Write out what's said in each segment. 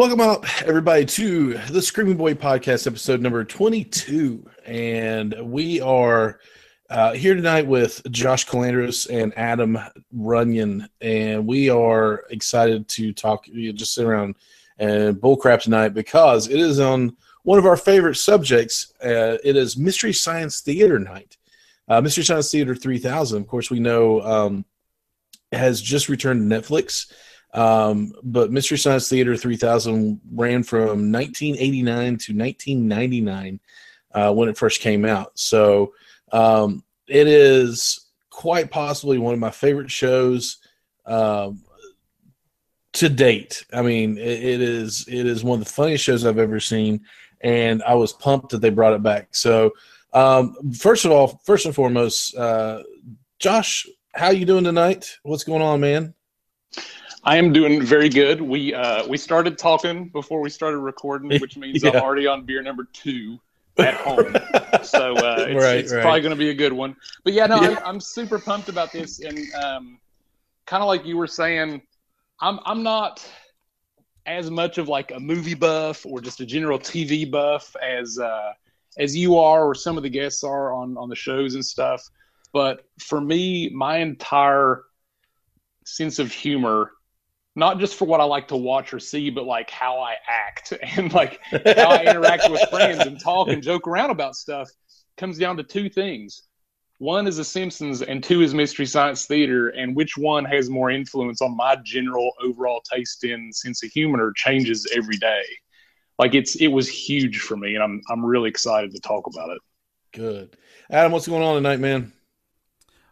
Welcome out, everybody, to the Screaming Boy podcast, episode number 22. And we are uh, here tonight with Josh Calandros and Adam Runyon. And we are excited to talk, just sit around and bullcrap tonight because it is on one of our favorite subjects. Uh, it is Mystery Science Theater night. Uh, Mystery Science Theater 3000, of course, we know um, has just returned to Netflix. Um, but Mystery Science Theater 3000 ran from 1989 to 1999 uh, when it first came out. So um, it is quite possibly one of my favorite shows um, to date. I mean, it, it is it is one of the funniest shows I've ever seen, and I was pumped that they brought it back. So um, first of all, first and foremost, uh, Josh, how you doing tonight? What's going on, man? I am doing very good. We uh, we started talking before we started recording, which means yeah. I'm already on beer number two at home. so uh, it's, right, it's right. probably going to be a good one. But yeah, no, yeah. I'm, I'm, super pumped about this, and um, kind of like you were saying, I'm I'm not as much of like a movie buff or just a general TV buff as uh, as you are or some of the guests are on on the shows and stuff. But for me, my entire sense of humor not just for what I like to watch or see, but like how I act and like how I interact with friends and talk and joke around about stuff comes down to two things. One is The Simpsons, and two is Mystery Science Theater. And which one has more influence on my general overall taste in sense of humor changes every day. Like it's it was huge for me, and I'm I'm really excited to talk about it. Good, Adam. What's going on tonight, man?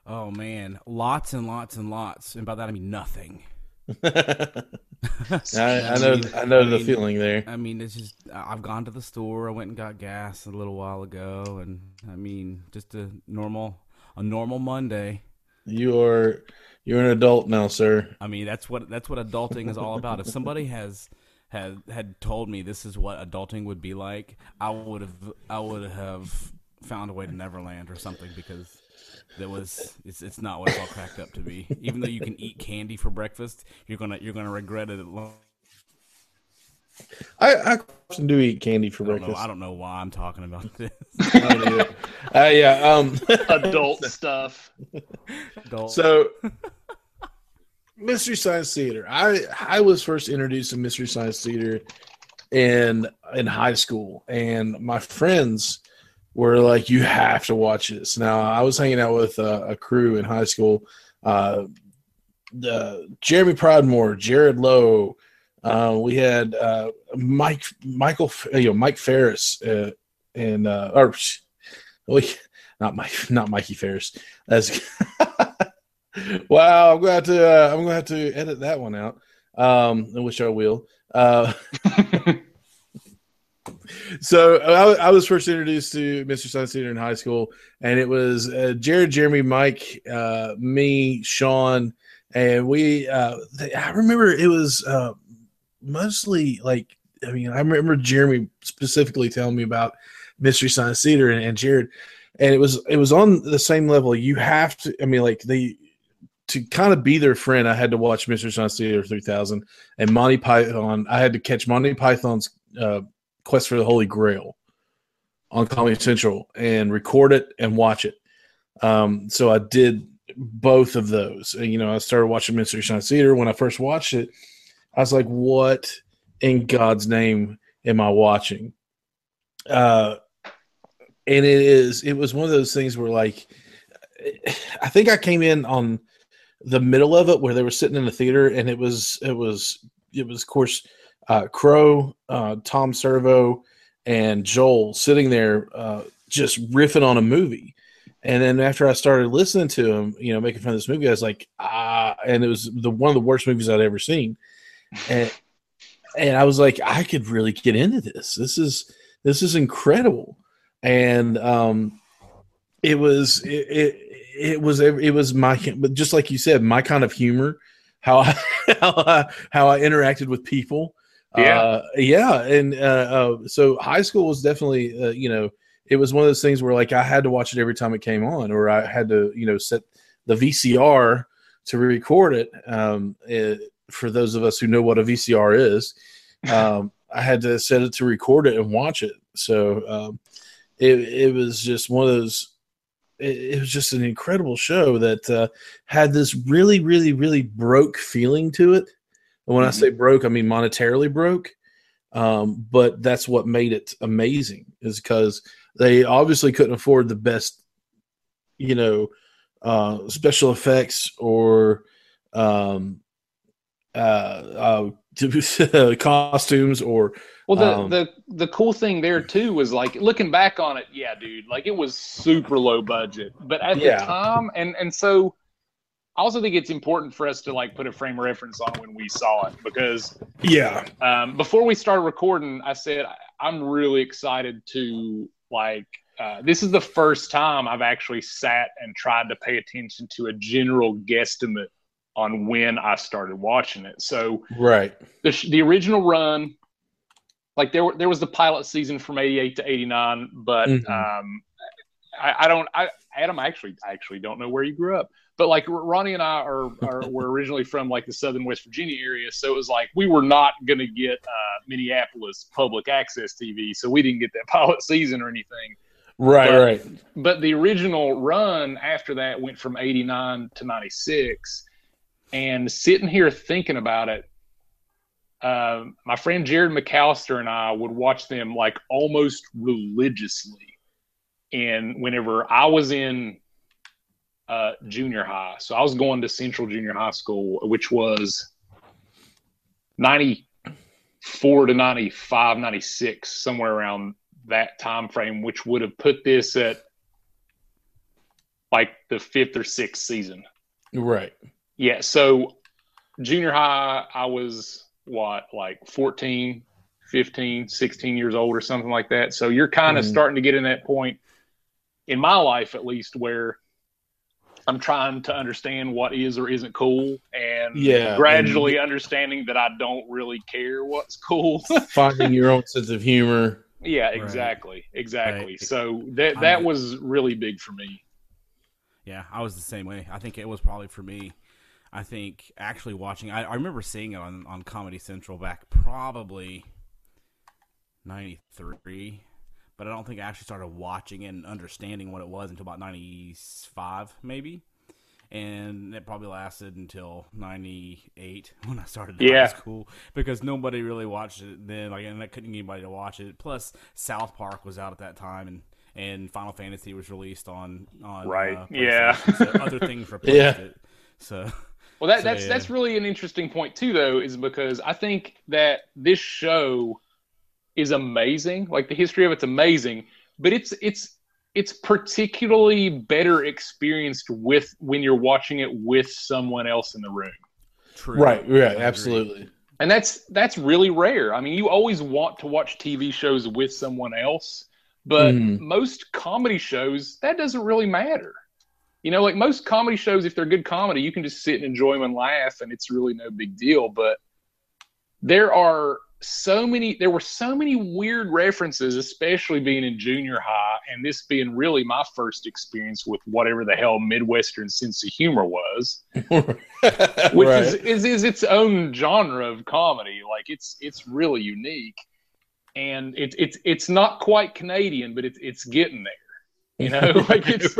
Oh man, lots and lots and lots, and by that I mean nothing. I, I, know, I know I the feeling there. I mean, it's just I've gone to the store. I went and got gas a little while ago, and I mean, just a normal, a normal Monday. You are, you're an adult now, sir. I mean, that's what that's what adulting is all about. if somebody has had had told me this is what adulting would be like, I would have I would have found a way to Neverland or something because that was it's, it's not what it's all cracked up to be. Even though you can eat candy for breakfast, you're gonna you're gonna regret it. At long. I, I often do eat candy for I breakfast. Know, I don't know why I'm talking about this. uh, yeah, um, adult stuff. Adult. So, Mystery Science Theater. I I was first introduced to Mystery Science Theater in in high school, and my friends were like, you have to watch this. Now, I was hanging out with uh, a crew in high school. Uh, the Jeremy Pridemore, Jared Lowe. Uh, we had uh, Mike, Michael, you know, Mike Ferris, uh, and uh, or not Mike, not Mikey Ferris. That's wow. I'm going to, have uh, I'm going to have to edit that one out. Um, I wish I will. Uh, so I, I, was first introduced to Mr. Theater in high school, and it was uh, Jared, Jeremy, Mike, uh, me, Sean, and we. Uh, they, I remember it was uh, mostly like I mean I remember Jeremy specifically telling me about Mystery Science Theater and, and Jared, and it was it was on the same level. You have to. I mean, like they to kind of be their friend, I had to watch Mystery Science Theater 3000 and Monty Python. I had to catch Monty Python's uh, Quest for the Holy Grail on Comedy Central and record it and watch it. Um, so I did both of those. And, you know, I started watching Mystery Science Theater. When I first watched it, I was like, what in God's name am I watching? Uh, and it is, it was one of those things where, like, I think I came in on the middle of it where they were sitting in the theater and it was, it was, it was, of course, uh, Crow, uh, Tom Servo, and Joel sitting there uh, just riffing on a movie. And then after I started listening to him, you know, making fun of this movie, I was like, ah, and it was the one of the worst movies I'd ever seen. And and I was like, I could really get into this. This is this is incredible. And um, it was it, it it was it was my but just like you said, my kind of humor, how I, how I, how I interacted with people, yeah, uh, yeah, and uh, uh, so high school was definitely, uh, you know, it was one of those things where like I had to watch it every time it came on, or I had to, you know, set the VCR to record it. Um, it, for those of us who know what a VCR is, um, I had to set it to record it and watch it. So um, it it was just one of those. It, it was just an incredible show that uh, had this really, really, really broke feeling to it. And when mm-hmm. I say broke, I mean monetarily broke. Um, but that's what made it amazing, is because they obviously couldn't afford the best, you know, uh, special effects or um, uh, uh, costumes or well the, um, the the cool thing there too was like looking back on it yeah dude like it was super low budget but at yeah. the time and and so I also think it's important for us to like put a frame of reference on when we saw it because yeah um, before we started recording I said I'm really excited to like uh, this is the first time I've actually sat and tried to pay attention to a general guesstimate on when I started watching it. So right, the the original run, like there there was the pilot season from '88 to '89, but mm-hmm. um, I, I, don't. I Adam, I actually I actually don't know where you grew up, but like Ronnie and I are, are were originally from like the Southern West Virginia area, so it was like we were not going to get uh, Minneapolis public access TV, so we didn't get that pilot season or anything. Right, but, right. But the original run after that went from 89 to 96 and sitting here thinking about it, uh, my friend Jared McAllister and I would watch them like almost religiously. And whenever I was in uh, junior high, so I was going to Central Junior High School, which was 94 to 95, 96, somewhere around that time frame, which would have put this at like the fifth or sixth season. Right. Yeah. So junior high, I was what, like 14, 15, 16 years old or something like that. So you're kind of mm-hmm. starting to get in that point in my life, at least, where I'm trying to understand what is or isn't cool and yeah, gradually and understanding that I don't really care what's cool. finding your own sense of humor. Yeah, exactly. Right. Exactly. Right. So that that was really big for me. Yeah, I was the same way. I think it was probably for me I think actually watching, I, I remember seeing it on, on Comedy Central back probably 93, but I don't think I actually started watching it and understanding what it was until about 95, maybe. And it probably lasted until 98 when I started yeah. high school because nobody really watched it then. Like, and I couldn't get anybody to watch it. Plus, South Park was out at that time, and and Final Fantasy was released on on right. Uh, yeah, so other things replaced yeah. it. So well, that, so, that's yeah. that's really an interesting point too, though, is because I think that this show is amazing. Like the history of it's amazing, but it's it's it's particularly better experienced with when you're watching it with someone else in the room. True. Right. Yeah. Absolutely. And that's that's really rare. I mean, you always want to watch TV shows with someone else, but mm. most comedy shows that doesn't really matter. You know, like most comedy shows, if they're good comedy, you can just sit and enjoy them and laugh, and it's really no big deal. But there are so many, there were so many weird references, especially being in junior high, and this being really my first experience with whatever the hell Midwestern sense of humor was, which right. is, is is its own genre of comedy. Like it's it's really unique, and it's it's it's not quite Canadian, but it's it's getting there. You know, like it's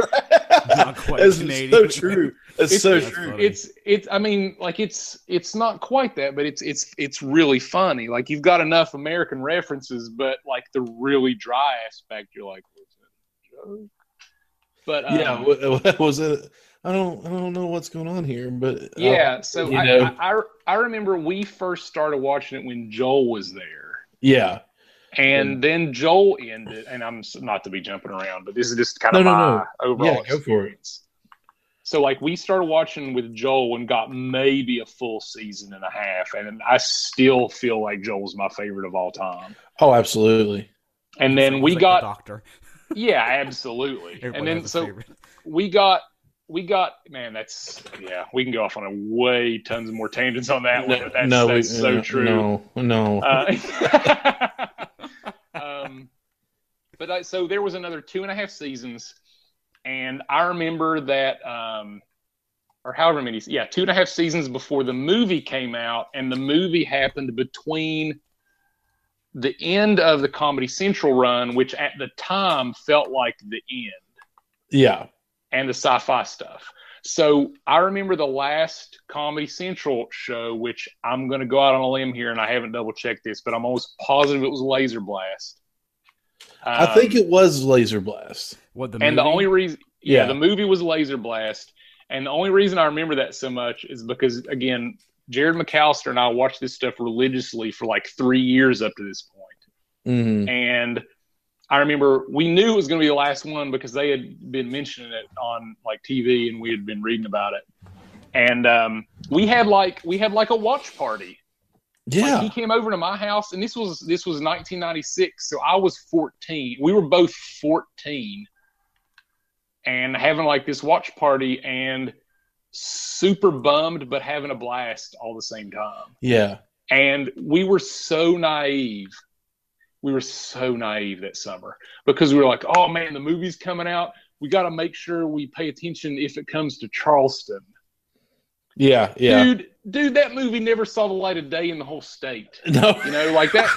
not quite it's Canadian. so true. It's, it's so true. It's it's. I mean, like it's it's not quite that, but it's it's it's really funny. Like you've got enough American references, but like the really dry aspect, you're like, was it a joke? But um, yeah, what, was it? I don't I don't know what's going on here, but uh, yeah. So I, I, I I remember we first started watching it when Joel was there. Yeah. And then Joel ended, and I'm not to be jumping around, but this is just kind of no, my no, no. overall yeah, experience. So, like, we started watching with Joel and got maybe a full season and a half, and I still feel like Joel's my favorite of all time. Oh, absolutely. And then like, we got the Doctor. yeah, absolutely. and then so favorite. we got we got man that's yeah we can go off on a way tons of more tangents on that one but that's, no, that's we, so no, true no no uh, um, but I, so there was another two and a half seasons, and I remember that, um, or however many, yeah, two and a half seasons before the movie came out, and the movie happened between the end of the Comedy Central run, which at the time felt like the end. Yeah. And the sci fi stuff. So I remember the last Comedy Central show, which I'm going to go out on a limb here, and I haven't double checked this, but I'm almost positive it was Laser Blast. Um, I think it was Laser Blast. What the and the only reason, yeah, yeah, the movie was Laser Blast, and the only reason I remember that so much is because again, Jared McAllister and I watched this stuff religiously for like three years up to this point. Mm-hmm. and I remember we knew it was going to be the last one because they had been mentioning it on like TV and we had been reading about it. And um, we had like we had like a watch party. Yeah, like he came over to my house, and this was this was 1996, so I was 14. We were both 14, and having like this watch party and super bummed but having a blast all the same time. Yeah, and we were so naive we were so naive that summer because we were like, oh man, the movie's coming out. We got to make sure we pay attention if it comes to Charleston. Yeah, yeah. Dude, dude, that movie never saw the light of day in the whole state. No. You know, like that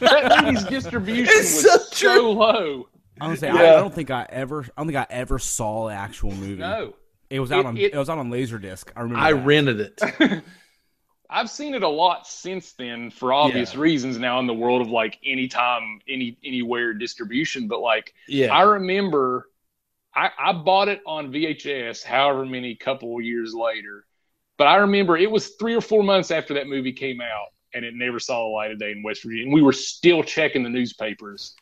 that movie's distribution it's was so, so low. I say yeah. I, I, don't think I ever I don't think I ever saw the actual movie. No. It was out it, on it, it was out on Laserdisc. I remember I that. rented it. I've seen it a lot since then for obvious yeah. reasons now in the world of like anytime, any anywhere distribution. But like yeah. I remember I, I bought it on VHS however many couple years later. But I remember it was three or four months after that movie came out and it never saw the light of day in West Virginia. And we were still checking the newspapers.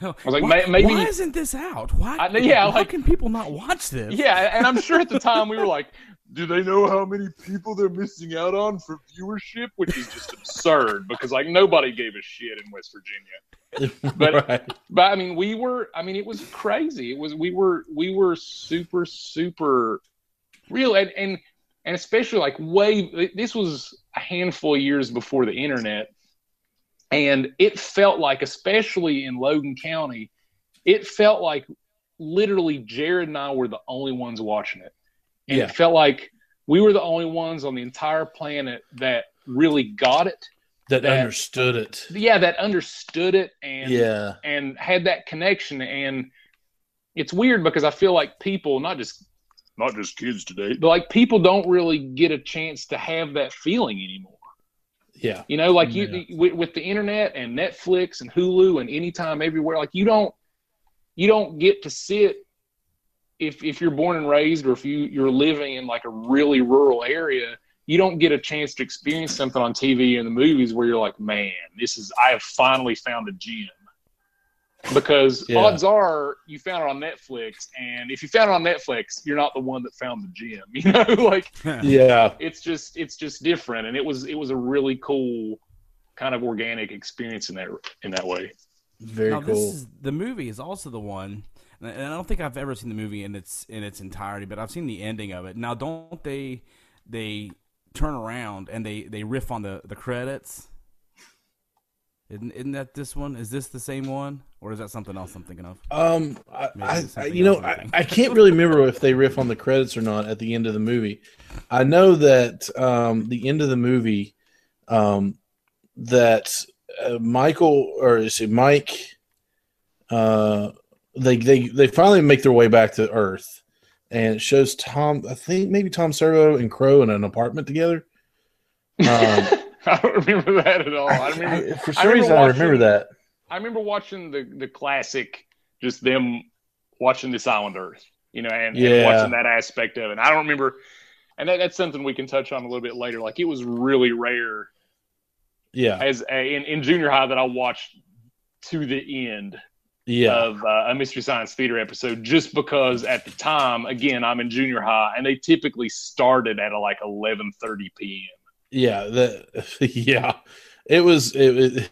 I was like, why, maybe why isn't this out? Why? I, yeah, how like, can people not watch this? Yeah, and I'm sure at the time we were like, do they know how many people they're missing out on for viewership? Which is just absurd because like nobody gave a shit in West Virginia. But right. but I mean we were I mean it was crazy. It was we were we were super super real and and and especially like way this was a handful of years before the internet and it felt like especially in Logan County it felt like literally Jared and I were the only ones watching it and yeah. it felt like we were the only ones on the entire planet that really got it. That, that understood it. Yeah, that understood it and yeah. and had that connection. And it's weird because I feel like people, not just not just kids today, but like people don't really get a chance to have that feeling anymore. Yeah. You know, like you yeah. with, with, the internet and Netflix and Hulu and anytime everywhere, like you don't you don't get to sit if if you're born and raised or if you you're living in like a really rural area you don't get a chance to experience something on TV and the movies where you're like, man, this is I have finally found a gem. Because yeah. odds are you found it on Netflix, and if you found it on Netflix, you're not the one that found the gem. You know, like yeah, it's just it's just different, and it was it was a really cool kind of organic experience in that in that way. Very now, cool. Is, the movie is also the one and I don't think I've ever seen the movie in its in its entirety, but I've seen the ending of it. Now, don't they they turn around and they they riff on the the credits? Isn't, isn't that this one? Is this the same one, or is that something else I'm thinking of? Um, I, I you know I, I can't really remember if they riff on the credits or not at the end of the movie. I know that um the end of the movie, um, that uh, Michael or is it Mike, uh they they they finally make their way back to Earth, and it shows Tom. I think maybe Tom Servo and Crow in an apartment together. Um, I don't remember that at all. I, remember, I, for some I reason, watching, I remember that. I remember watching the the classic, just them watching this island Earth, you know, and, yeah. and watching that aspect of it. And I don't remember, and that, that's something we can touch on a little bit later. Like it was really rare, yeah, as a, in, in junior high that I watched to the end yeah. of uh, a Mystery Science Theater episode just because at the time, again, I'm in junior high and they typically started at a, like 11:30 p.m. Yeah, the yeah, it was it.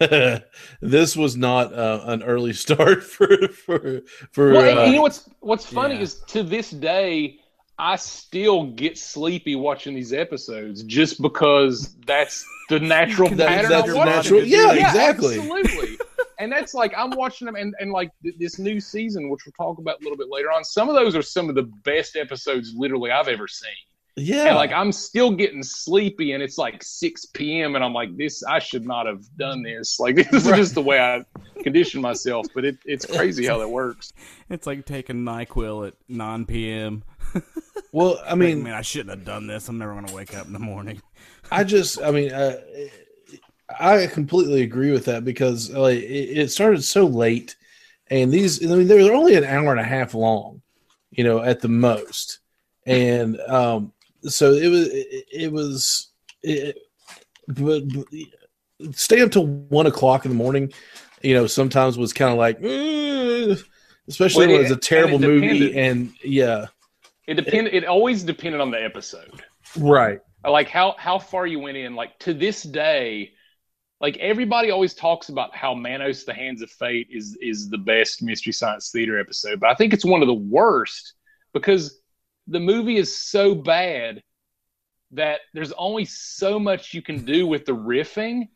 it this was not uh, an early start for for for. Well, uh, you know what's what's funny yeah. is to this day. I still get sleepy watching these episodes just because that's the natural pattern. That's natural. Yeah, yeah, exactly. Absolutely and that's like I'm watching them, and and like th- this new season, which we'll talk about a little bit later on. Some of those are some of the best episodes, literally, I've ever seen. Yeah. And like I'm still getting sleepy and it's like 6 p.m. and I'm like, this I should not have done this. Like this right. is just the way I condition myself. But it, it's crazy how that works. It's like taking NyQuil at 9 p.m. Well, I mean, I mean, I shouldn't have done this. I'm never going to wake up in the morning. I just, I mean, uh, I completely agree with that because like it, it started so late, and these, I mean, they're only an hour and a half long, you know, at the most, and um, so it was it, it was it, but, but stay up till one o'clock in the morning you know sometimes was kind of like eh, especially well, when it's a terrible and movie and yeah. It depended it always depended on the episode. Right. Like how how far you went in like to this day like everybody always talks about how manos the hands of fate is is the best mystery science theater episode but i think it's one of the worst because the movie is so bad that there's only so much you can do with the riffing.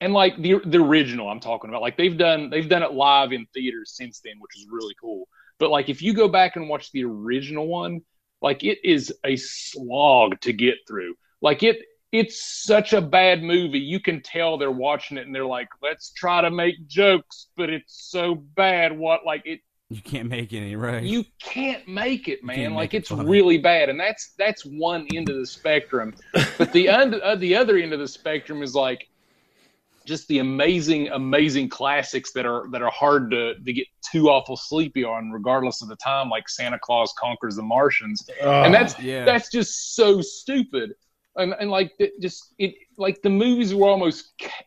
And like the the original I'm talking about like they've done they've done it live in theaters since then which is really cool. But like if you go back and watch the original one like it is a slog to get through. Like it it's such a bad movie you can tell they're watching it and they're like let's try to make jokes but it's so bad what like it you can't make any right. You can't make it, man. Like it's really bad, and that's that's one end of the spectrum. but the un- uh, the other end of the spectrum is like just the amazing, amazing classics that are that are hard to to get too awful sleepy on, regardless of the time. Like Santa Claus conquers the Martians, oh, and that's yeah. that's just so stupid. And and like just it like the movies were almost ca-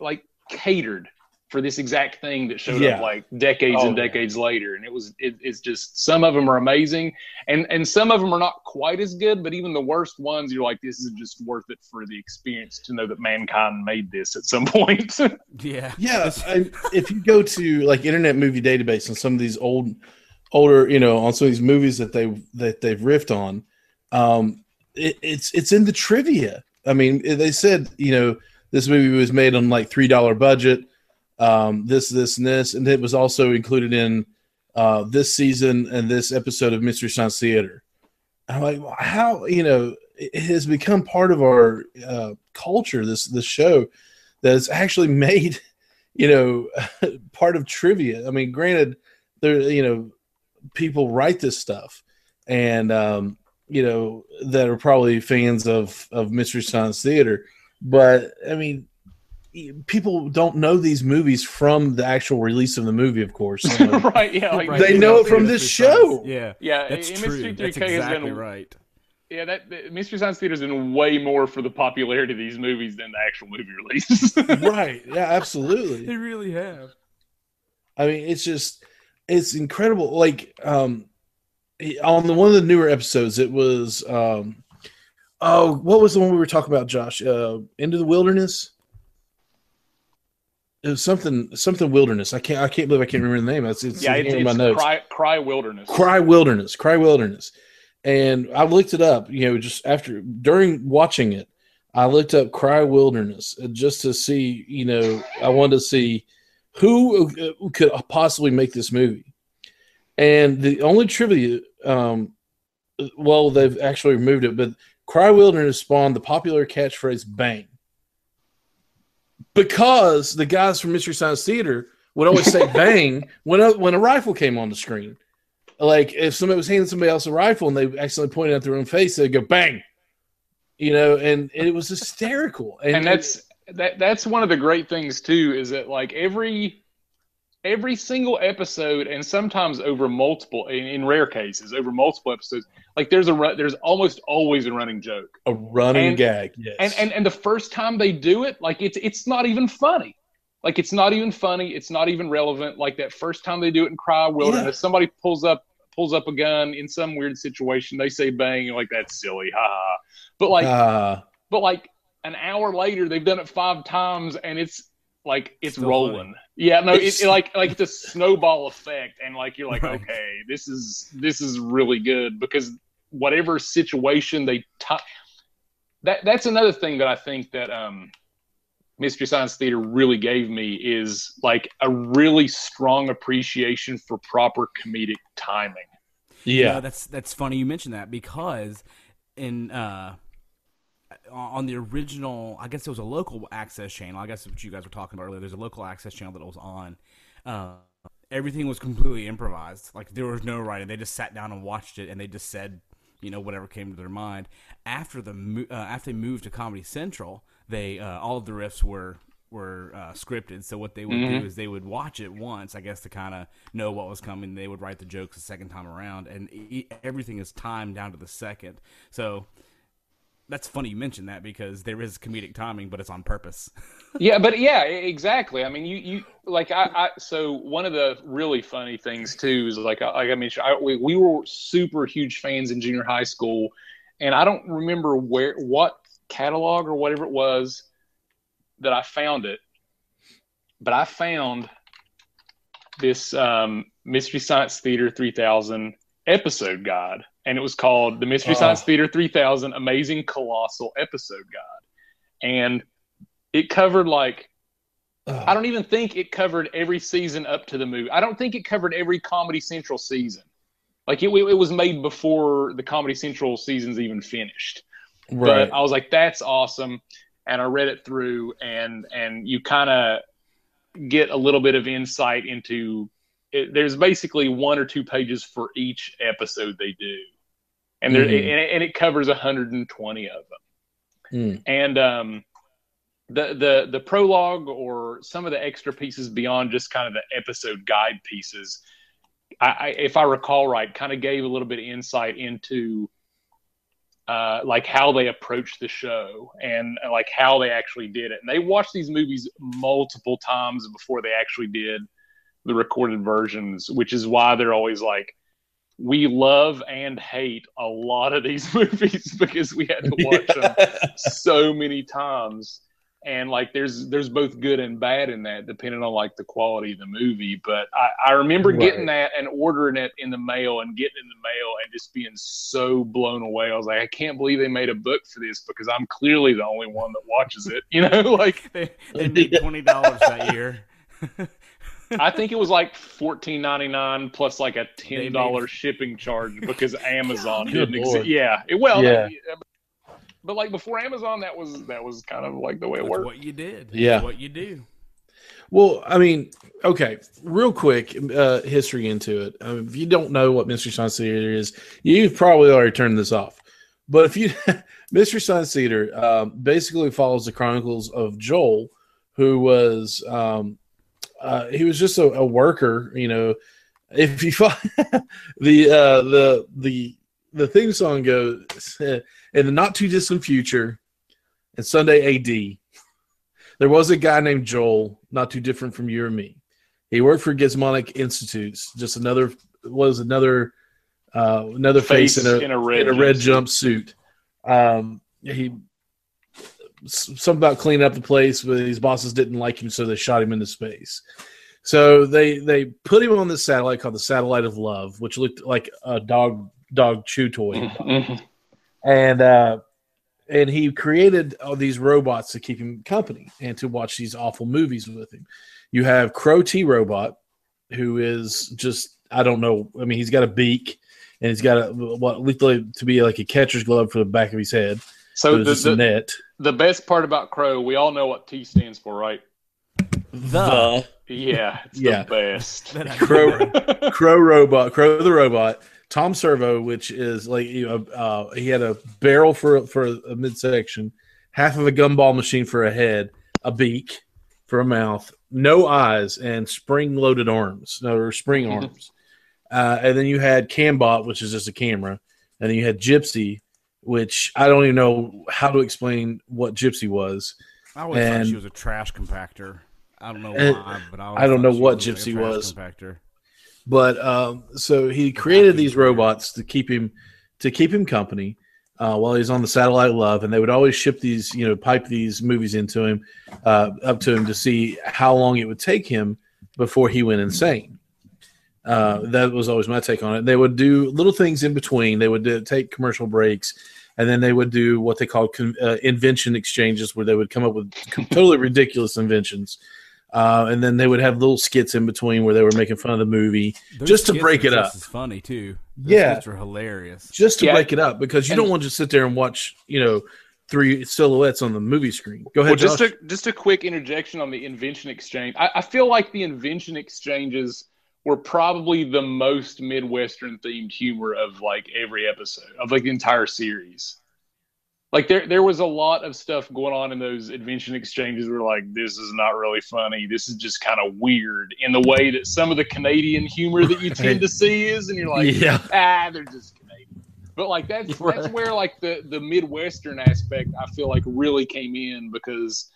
like catered for this exact thing that showed yeah. up like decades oh, and decades yeah. later. And it was it, it's just some of them are amazing. And and some of them are not quite as good but even the worst ones you're like this is just worth it for the experience to know that mankind made this at some point. Yeah. Yeah I, if you go to like internet movie database and some of these old older you know on some of these movies that they that they've riffed on um it, it's it's in the trivia. I mean they said you know this movie was made on like three dollar budget um, this, this, and this, and it was also included in uh, this season and this episode of Mystery Science Theater. I'm like, how you know it has become part of our uh, culture. This this show that's actually made you know part of trivia. I mean, granted, there you know people write this stuff, and um, you know that are probably fans of of Mystery Science Theater, but I mean people don't know these movies from the actual release of the movie, of course. right? Yeah, like, they know it from this show. Yeah, yeah. That's true. That's exactly been, right. Yeah, that Mystery Science Theater has been way more for the popularity of these movies than the actual movie release. right? Yeah, absolutely. They really have. I mean, it's just it's incredible. Like um on the one of the newer episodes, it was um oh, what was the one we were talking about, Josh? Uh Into the Wilderness it was something something wilderness. I can't I can't believe I can't remember the name. It's, it's yeah, it's, in my notes. Cry, cry wilderness. Cry wilderness. Cry wilderness. And I looked it up. You know, just after during watching it, I looked up Cry Wilderness uh, just to see. You know, I wanted to see who uh, could possibly make this movie. And the only trivia, um, well, they've actually removed it, but Cry Wilderness spawned the popular catchphrase "Bang." Because the guys from Mystery Science Theater would always say "bang" when a, when a rifle came on the screen. Like if somebody was handing somebody else a rifle and they accidentally pointed at their own face, they'd go "bang," you know, and, it was hysterical. And, and that's that that's one of the great things too is that like every every single episode and sometimes over multiple in, in, rare cases over multiple episodes like there's a there's almost always a running joke. A running and, gag yes. and, and and the first time they do it like it's it's not even funny. Like it's not even funny it's not even relevant. Like that first time they do it in cry wilderness yeah. somebody pulls up pulls up a gun in some weird situation they say bang like that's silly ha ha. But like uh. but like an hour later they've done it five times and it's like it's Still rolling. Funny. Yeah, no, it's it, it, like like it's a snowball effect, and like you're like, right. okay, this is this is really good because whatever situation they t- that that's another thing that I think that um Mystery Science Theater really gave me is like a really strong appreciation for proper comedic timing. Yeah, that's that's funny you mentioned that because in uh, on the original, I guess it was a local access channel. I guess what you guys were talking about earlier. There's a local access channel that it was on. Uh, everything was completely improvised. Like there was no writing. They just sat down and watched it, and they just said, you know, whatever came to their mind. After the uh, after they moved to Comedy Central, they uh, all of the riffs were were uh, scripted. So what they would mm-hmm. do is they would watch it once, I guess, to kind of know what was coming. They would write the jokes the second time around, and everything is timed down to the second. So that's funny you mentioned that because there is comedic timing, but it's on purpose. yeah, but yeah, exactly. I mean, you you like I, I so one of the really funny things too is like like I mentioned, I, we, we were super huge fans in junior high school, and I don't remember where what catalog or whatever it was that I found it, but I found this um, Mystery Science Theater 3000 episode guide and it was called the Mystery oh. Science Theater 3000 Amazing Colossal Episode Guide. And it covered like, oh. I don't even think it covered every season up to the movie. I don't think it covered every Comedy Central season. Like it, it was made before the Comedy Central seasons even finished. Right. But I was like, that's awesome. And I read it through and, and you kind of get a little bit of insight into it, there's basically one or two pages for each episode they do and there mm-hmm. and, and, it covers 120 of them. Mm. And um, the the the prologue or some of the extra pieces beyond just kind of the episode guide pieces, I, I if I recall right, kind of gave a little bit of insight into uh, like how they approached the show and uh, like how they actually did it. And they watched these movies multiple times before they actually did the recorded versions, which is why they're always like we love and hate a lot of these movies because we had to watch yeah. them so many times and like there's there's both good and bad in that depending on like the quality of the movie but i, I remember right. getting that and ordering it in the mail and getting in the mail and just being so blown away i was like i can't believe they made a book for this because i'm clearly the only one that watches it you know like they, they made $20 that year I think it was like fourteen ninety nine plus like a ten dollar shipping charge because Amazon didn't exist. Yeah, it, well, yeah. but like before Amazon, that was that was kind of like the way it That's worked. What you did, yeah, That's what you do. Well, I mean, okay, real quick uh, history into it. I mean, if you don't know what Mystery Science Theater is, you've probably already turned this off. But if you, Mystery Science Theater um, basically follows the chronicles of Joel, who was um, uh, he was just a, a, worker, you know. If you find the uh, the the the theme song goes in the not too distant future, and Sunday AD, there was a guy named Joel, not too different from you or me. He worked for Gizmonic Institutes, just another was another uh, another face, face in, a, in a red, in a red jumpsuit. Um, he something about cleaning up the place, but his bosses didn't like him, so they shot him into space. So they they put him on this satellite called the Satellite of Love, which looked like a dog dog chew toy, mm-hmm. and uh, and he created all these robots to keep him company and to watch these awful movies with him. You have Crow T Robot, who is just I don't know. I mean, he's got a beak and he's got a what looked like to be like a catcher's glove for the back of his head. So the, the net. The best part about Crow, we all know what T stands for, right? The. Yeah, it's yeah. the best. Crow, Crow robot, Crow the robot. Tom Servo, which is like you know, uh, he had a barrel for for a midsection, half of a gumball machine for a head, a beak for a mouth, no eyes, and spring loaded arms, no or spring arms. Uh, and then you had Cambot, which is just a camera, and then you had Gypsy, which I don't even know how to explain what Gypsy was. I always and, thought she was a trash compactor. I don't know why, but I, I don't know what Gypsy was. Compactor. But um, so he created these robots to keep him to keep him company uh, while he's on the satellite love, and they would always ship these, you know, pipe these movies into him, uh, up to him to see how long it would take him before he went insane. Uh, that was always my take on it. They would do little things in between. They would do, take commercial breaks, and then they would do what they called con- uh, invention exchanges, where they would come up with totally ridiculous inventions. Uh, and then they would have little skits in between where they were making fun of the movie Those just to break it up. Is funny too. Those yeah, are hilarious. Just to yeah. break it up because you and, don't want to sit there and watch, you know, three silhouettes on the movie screen. Go ahead. Well, just a just a quick interjection on the invention exchange. I, I feel like the invention exchanges were probably the most midwestern themed humor of like every episode of like the entire series. Like there there was a lot of stuff going on in those invention exchanges where like this is not really funny. This is just kind of weird in the way that some of the canadian humor that you tend to see is and you're like yeah. ah they're just canadian. But like that's that's where like the the midwestern aspect i feel like really came in because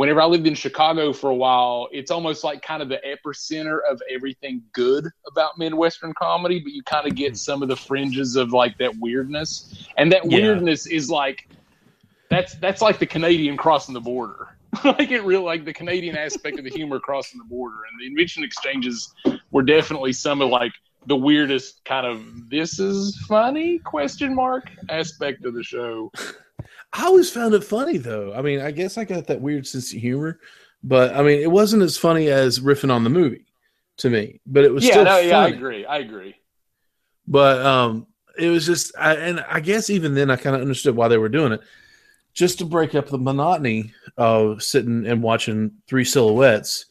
whenever i lived in chicago for a while it's almost like kind of the epicenter of everything good about midwestern comedy but you kind of get mm-hmm. some of the fringes of like that weirdness and that yeah. weirdness is like that's that's like the Canadian crossing the border. like it real like the Canadian aspect of the humor crossing the border, and the invention exchanges were definitely some of like the weirdest kind of this is funny question mark aspect of the show. I always found it funny though. I mean, I guess I got that weird sense of humor, but I mean, it wasn't as funny as riffing on the movie to me. But it was yeah, still no, yeah, I agree, I agree. But um, it was just, I, and I guess even then I kind of understood why they were doing it just to break up the monotony of sitting and watching three silhouettes,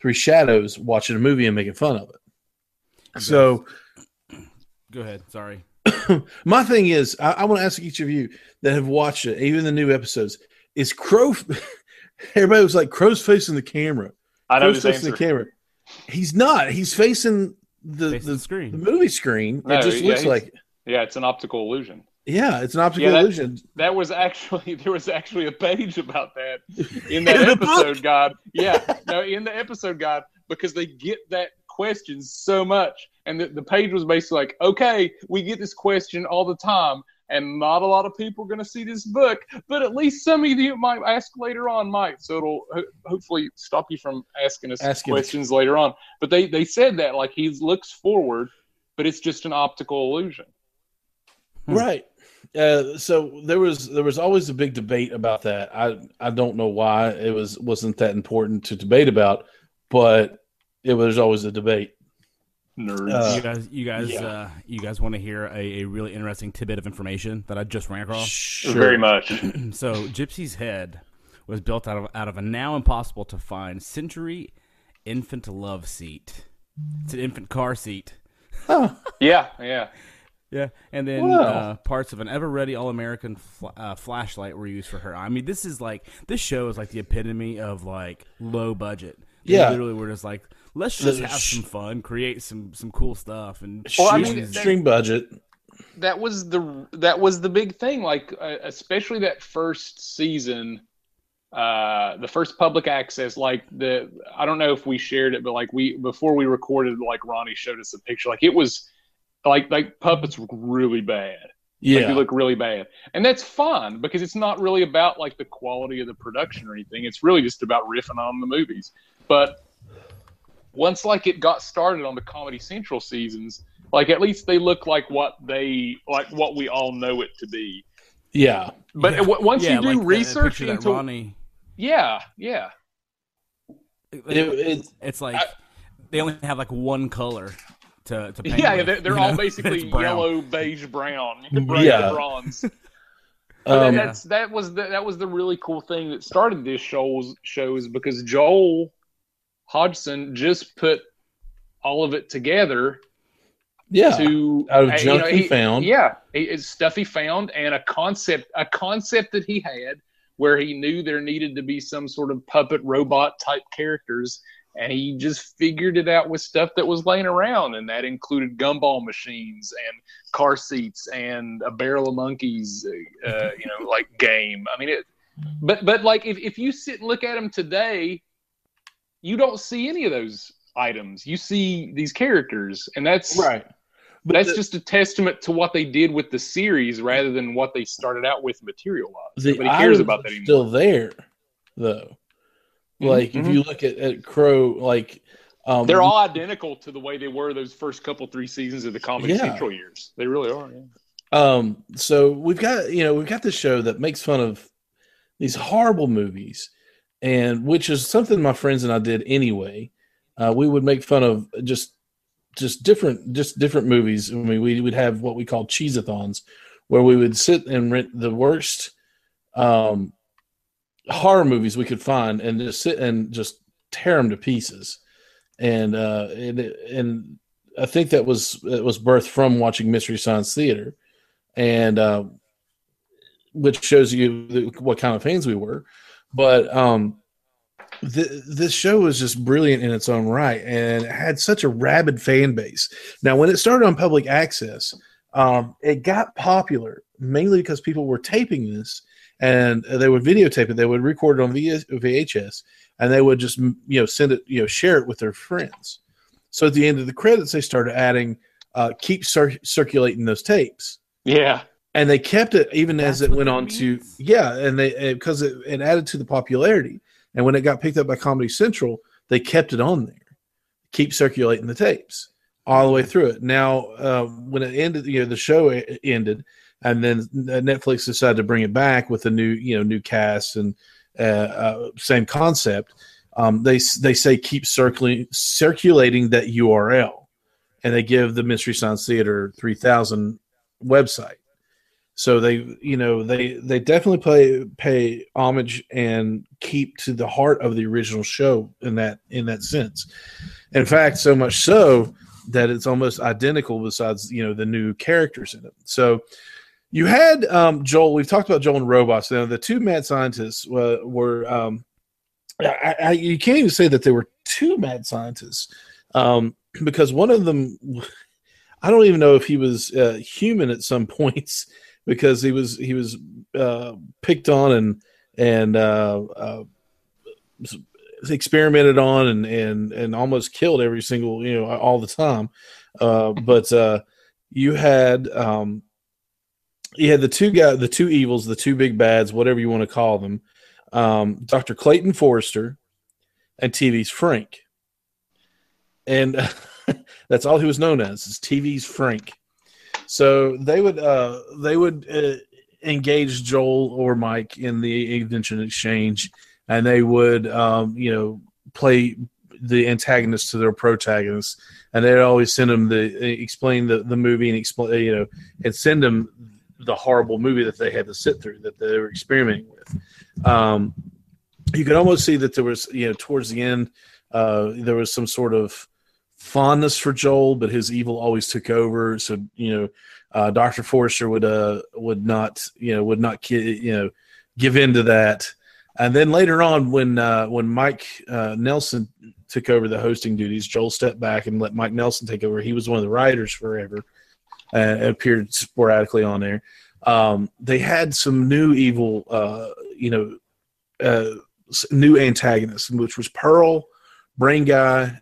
three shadows, watching a movie and making fun of it. So, go ahead. Sorry. my thing is, I, I want to ask each of you that have watched it, even the new episodes, is Crow. everybody was like, Crow's facing the camera. I know Crow's facing the camera. He's not. He's facing the, facing the, the, screen, the movie screen. No, it just yeah, looks like. Yeah, it's an optical illusion. Yeah, it's an optical yeah, that, illusion. That was actually there was actually a page about that in that in episode guide. Yeah, no, in the episode guide because they get that question so much, and the, the page was basically like, okay, we get this question all the time, and not a lot of people are going to see this book, but at least some of you might ask later on, might. So it'll ho- hopefully stop you from asking us asking questions later on. But they they said that like he looks forward, but it's just an optical illusion. Right. Uh, so there was there was always a big debate about that. I I don't know why it was wasn't that important to debate about, but it was always a debate. Nerds. Uh, you guys, you guys, yeah. uh, you guys want to hear a, a, really interesting tidbit of information that I just ran across? Sure. Very much. so, Gypsy's head was built out of out of a now impossible to find Century infant love seat. It's an infant car seat. Oh. yeah, yeah. Yeah, and then uh, parts of an Eveready All-American fl- uh, flashlight were used for her. I mean, this is like this show is like the epitome of like low budget. They yeah, literally, we're just like, let's just have some fun, create some some cool stuff, and well, I mean, extreme budget. That was the that was the big thing. Like, uh, especially that first season, uh, the first public access. Like the I don't know if we shared it, but like we before we recorded, like Ronnie showed us a picture. Like it was like like puppets look really bad. Yeah, like they look really bad, and that's fine because it's not really about like the quality of the production or anything. It's really just about riffing on the movies. But once like it got started on the Comedy Central seasons, like at least they look like what they like what we all know it to be. Yeah, but yeah. W- once yeah, you do like research into Ronnie. yeah, yeah, it, it, it's like I, they only have like one color to, to paint yeah, with, they're, they're all know? basically yellow, beige, brown. yeah, bronze. um, that's that was the, that was the really cool thing that started this shows shows because Joel Hodgson just put all of it together. Yeah, to out of junk you know, he, he, found. Yeah, it's stuff he found and a concept a concept that he had where he knew there needed to be some sort of puppet robot type characters and he just figured it out with stuff that was laying around and that included gumball machines and car seats and a barrel of monkeys uh, you know like game i mean it but but like if, if you sit and look at them today you don't see any of those items you see these characters and that's right but that's the, just a testament to what they did with the series rather than what they started out with material wise nobody cares about that anymore still there though Mm-hmm. Like mm-hmm. if you look at, at Crow, like um, they're all identical to the way they were those first couple three seasons of the Comedy yeah. Central years. They really are. Yeah. Um, so we've got you know we've got this show that makes fun of these horrible movies, and which is something my friends and I did anyway. Uh, we would make fun of just just different just different movies. I mean, we would have what we call cheeseathons, where we would sit and rent the worst um, horror movies we could find and just sit and just tear them to pieces. And uh, and and I think that was it was birthed from watching Mystery Science Theater, and uh, which shows you the, what kind of fans we were. But um, this show was just brilliant in its own right, and had such a rabid fan base. Now, when it started on public access, um, it got popular mainly because people were taping this, and they would videotape it. They would record it on VHS, and they would just you know send it, you know, share it with their friends. So at the end of the credits, they started adding, uh, "Keep cir- circulating those tapes." Yeah, and they kept it even That's as it went on means. to yeah, and they because it, it added to the popularity. And when it got picked up by Comedy Central, they kept it on there, keep circulating the tapes all the way through it. Now, uh, when it ended, you know, the show ended, and then Netflix decided to bring it back with a new, you know, new cast and uh, uh, same concept. Um, they they say keep circling circulating that URL, and they give the Mystery Science Theater three thousand website. So they, you know, they they definitely pay pay homage and keep to the heart of the original show in that in that sense. In fact, so much so that it's almost identical. Besides, you know, the new characters in it. So you had um, Joel. We've talked about Joel and robots. Now, the two mad scientists were, were um, I, I, you can't even say that they were two mad scientists um, because one of them, I don't even know if he was uh, human at some points because he was he was uh, picked on and and uh, uh, experimented on and and and almost killed every single you know all the time. Uh, but uh, you had um, you had the two guys, the two evils, the two big bads, whatever you want to call them. Um, Dr. Clayton Forrester and TV's Frank, and that's all he was known as is TV's Frank. So they would uh, they would uh, engage Joel or Mike in the invention exchange, and they would um, you know play the antagonist to their protagonist, and they'd always send them the explain the, the movie and explain you know and send them the horrible movie that they had to sit through that they were experimenting with. Um, you could almost see that there was you know towards the end uh, there was some sort of fondness for Joel, but his evil always took over. So you know, uh, Doctor Forrester would uh would not you know would not you know give in to that. And then later on, when uh, when Mike uh, Nelson took over the hosting duties, Joel stepped back and let Mike Nelson take over. He was one of the writers forever, and appeared sporadically on there. Um, they had some new evil, uh, you know, uh, new antagonists, which was Pearl, Brain Guy,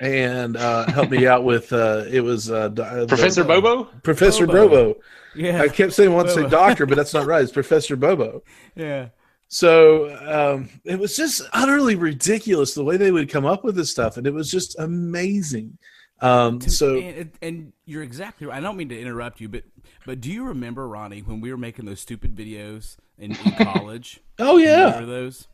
and uh, helped me out with uh, it was uh, Professor the, Bobo. Professor Bobo. Bobo. Yeah, I kept saying I want to say doctor, but that's not right. It's Professor Bobo. Yeah. So um, it was just utterly ridiculous the way they would come up with this stuff, and it was just amazing. Um, so and, and, you're exactly right. I don't mean to interrupt you, but but do you remember Ronnie when we were making those stupid videos in, in college? oh yeah, remember those?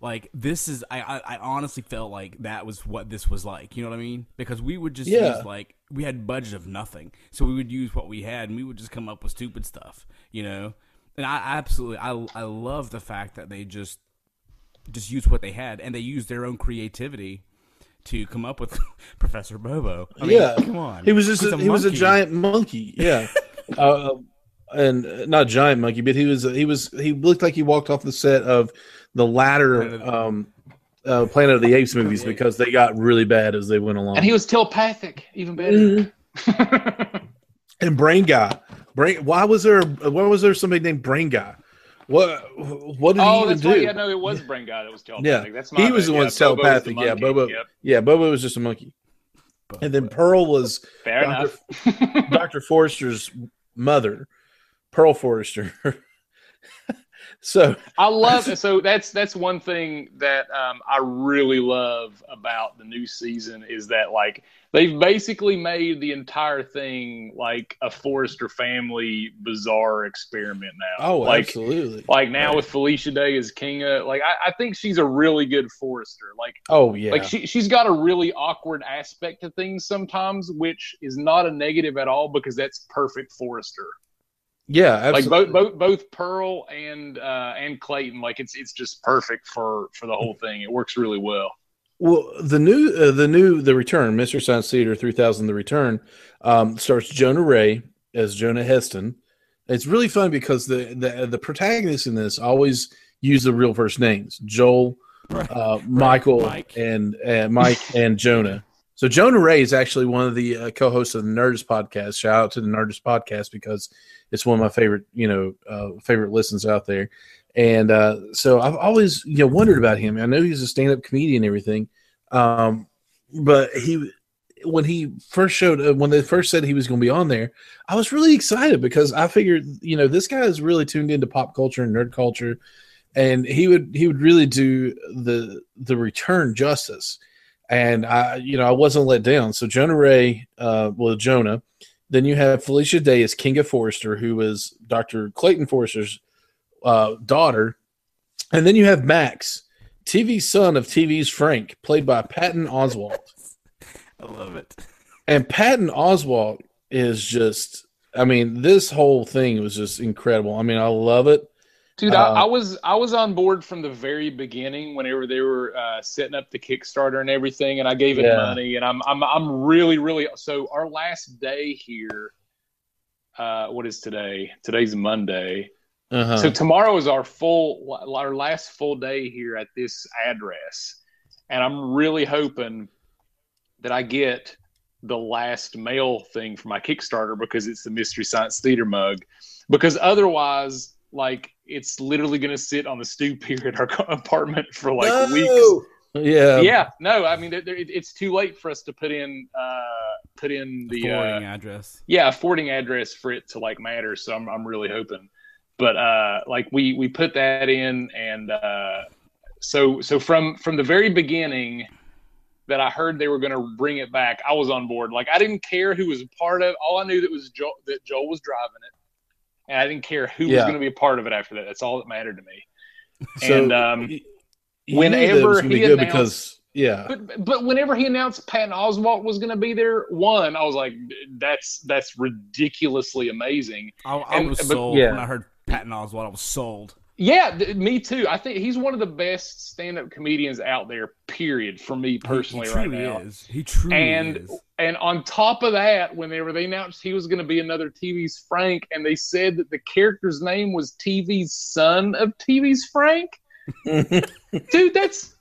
Like this is I, I, I honestly felt like that was what this was like you know what i mean? Because we would just yeah. use like we had budget of nothing. So we would use what we had and we would just come up with stupid stuff you know? And i absolutely i i love the fact that they just just used what they had and they used their own creativity to come up with professor bobo. I mean, yeah. come on. He was just a, a he was a giant monkey. Yeah. Uh, and not giant monkey but he was he was he looked like he walked off the set of the latter um, uh, Planet of the Apes movies because they got really bad as they went along. And he was telepathic, even better. Mm-hmm. and Brain Guy, Brain. Why was there? Why was there somebody named Brain Guy? What? What did oh, he even do? Yeah, no, it was Brain Guy that was telepathic. Yeah, that's he was the one yeah, telepathic. yeah, Bobo. Yep. Yeah, Bobo was just a monkey. Bobo. And then Pearl was fair Dr. enough. Dr. Forrester's mother, Pearl Forrester. so I love it. so that's that's one thing that um, I really love about the new season is that like they've basically made the entire thing like a Forrester family bizarre experiment now. Oh, like, absolutely. Like now right. with Felicia Day as Kinga, like I, I, think she's a really good Forrester. Like oh yeah, like she she's got a really awkward aspect to things sometimes, which is not a negative at all because that's perfect Forrester. Yeah, absolutely. like both both both Pearl and uh, and Clayton, like it's it's just perfect for for the whole thing. It works really well. Well, the new uh, the new the return, Mystery Science Theater three thousand, the return um, starts Jonah Ray as Jonah Heston. It's really fun because the the the protagonists in this always use the real first names: Joel, right. uh, Michael, Mike. and uh, Mike and Jonah. So Jonah Ray is actually one of the uh, co-hosts of the Nerdist podcast. Shout out to the Nerdist podcast because it's one of my favorite, you know, uh, favorite listens out there. And uh, so I've always, you know, wondered about him. I know he's a stand-up comedian and everything, um, but he, when he first showed, when they first said he was going to be on there, I was really excited because I figured, you know, this guy is really tuned into pop culture and nerd culture, and he would he would really do the the return justice and I, you know, I wasn't let down. So Jonah Ray, uh, well, Jonah. Then you have Felicia Day as Kinga Forrester, who was Dr. Clayton Forrester's uh, daughter, and then you have Max, TV's son of TV's Frank, played by Patton Oswalt. I love it. And Patton Oswalt is just, I mean, this whole thing was just incredible. I mean, I love it. Dude, uh, I, I, was I was on board from the very beginning whenever they were uh, setting up the Kickstarter and everything, and I gave it yeah. money, and I'm I'm I'm really really so our last day here. Uh, what is today? Today's Monday. Uh-huh. So tomorrow is our full our last full day here at this address, and I'm really hoping that I get the last mail thing for my Kickstarter because it's the Mystery Science Theater mug. Because otherwise, like it's literally going to sit on the stoop here at our apartment for like no! weeks. Yeah, yeah. No, I mean, it's too late for us to put in uh, put in the forwarding uh, address. Yeah, forwarding address for it to like matter. So I'm I'm really hoping, but uh, like we we put that in, and uh, so so from from the very beginning that I heard they were going to bring it back, I was on board. Like I didn't care who was a part of. All I knew that was Joel, that Joel was driving it and I didn't care who yeah. was going to be a part of it after that. That's all that mattered to me. So and um, whenever he announced, because yeah, but but whenever he announced Patton Oswalt was going to be there, one, I was like, that's that's ridiculously amazing. I, I and, was but, sold yeah. when I heard Patton Oswalt. I was sold. Yeah, th- me too. I think he's one of the best stand-up comedians out there. Period. For me personally, he, he right now, is. he truly and, is. And on top of that, whenever they announced he was going to be another TV's Frank, and they said that the character's name was TV's son of TV's Frank, dude, that's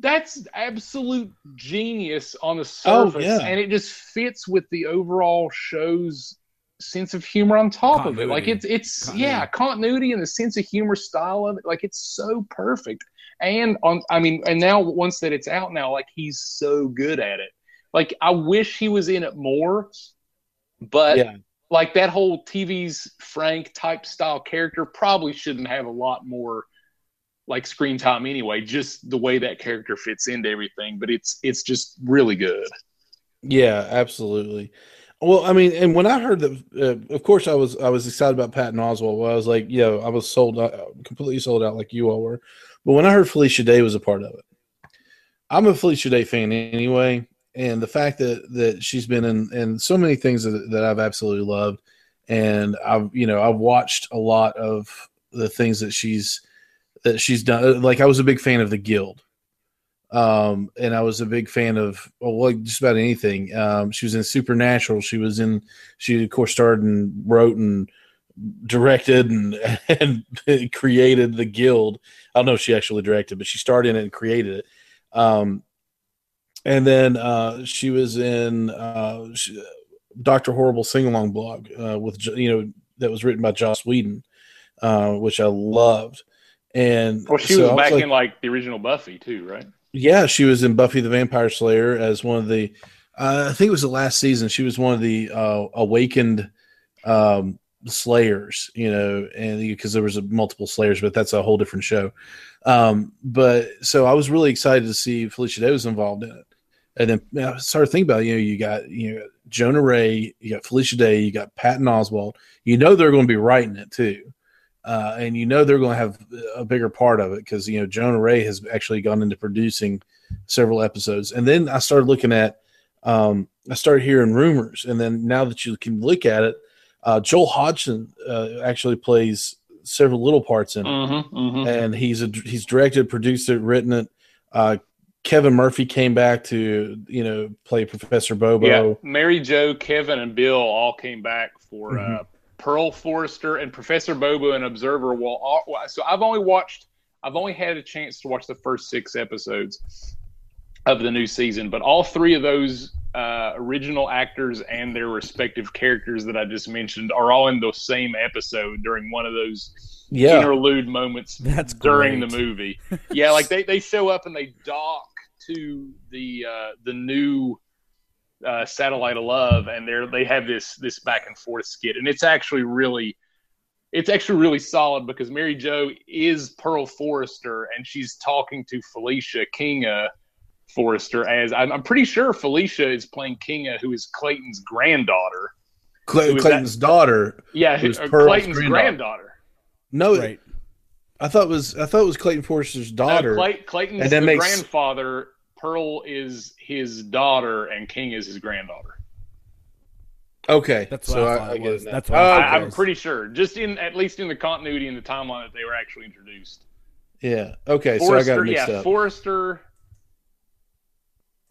that's absolute genius on the oh, surface, oh, yeah. and it just fits with the overall show's sense of humor on top continuity. of it. Like it's it's continuity. yeah, continuity and the sense of humor style of it. Like it's so perfect. And on I mean, and now once that it's out now, like he's so good at it. Like I wish he was in it more, but yeah. like that whole TV's Frank type style character probably shouldn't have a lot more like screen time anyway. Just the way that character fits into everything, but it's it's just really good. Yeah, absolutely. Well, I mean, and when I heard that, uh, of course, I was I was excited about Patton Oswalt. Well, I was like, know, I was sold out, completely sold out, like you all were. But when I heard Felicia Day was a part of it, I'm a Felicia Day fan anyway, and the fact that that she's been in in so many things that, that I've absolutely loved, and I've you know I've watched a lot of the things that she's that she's done. Like I was a big fan of the Guild um, and I was a big fan of well, like just about anything. Um, she was in Supernatural. She was in. She of course starred and wrote and directed and and created the Guild. I don't know if she actually directed, but she starred in it and created it. Um, and then uh, she was in uh, Doctor Horrible sing along blog uh, with you know that was written by Joss Whedon, uh, which I loved. And well, she so was back was like, in like the original Buffy too, right? Yeah, she was in Buffy the Vampire Slayer as one of the. Uh, I think it was the last season. She was one of the uh, awakened um, Slayers, you know, and because there was a multiple Slayers, but that's a whole different show. Um, but so I was really excited to see Felicia Day was involved in it, and then I started thinking about you know you got you know Jonah Ray, you got Felicia Day, you got Patton Oswalt. You know they're going to be writing it too, uh, and you know they're going to have a bigger part of it because you know Jonah Ray has actually gone into producing several episodes, and then I started looking at. Um, I started hearing rumors, and then now that you can look at it, uh, Joel Hodgson uh, actually plays several little parts in it, mm-hmm, mm-hmm. and he's a, he's directed, produced it, written it. Uh, Kevin Murphy came back to you know play Professor Bobo. Yeah, Mary Jo, Kevin, and Bill all came back for mm-hmm. Pearl Forrester and Professor Bobo and Observer. Well, all, so I've only watched, I've only had a chance to watch the first six episodes of the new season, but all three of those uh, original actors and their respective characters that I just mentioned are all in the same episode during one of those yeah. interlude moments That's during great. the movie. yeah, like they, they show up and they dock to the uh, the new uh, satellite of love, and they they have this this back and forth skit, and it's actually really it's actually really solid because Mary Jo is Pearl Forrester, and she's talking to Felicia Kinga Forrester as I'm, I'm, pretty sure Felicia is playing Kinga, who is Clayton's granddaughter. Clay, Clayton's that, daughter. Yeah, who's uh, Clayton's granddaughter. granddaughter. No, right. I thought it was I thought it was Clayton Forrester's daughter. No, Clay, Clayton's and the makes... grandfather. Pearl is his daughter, and King is his granddaughter. Okay, that's what so I, I, I was. That's what I, am pretty sure. Just in at least in the continuity in the timeline that they were actually introduced. Yeah. Okay. Forrester, so I got mixed yeah, up. Forrester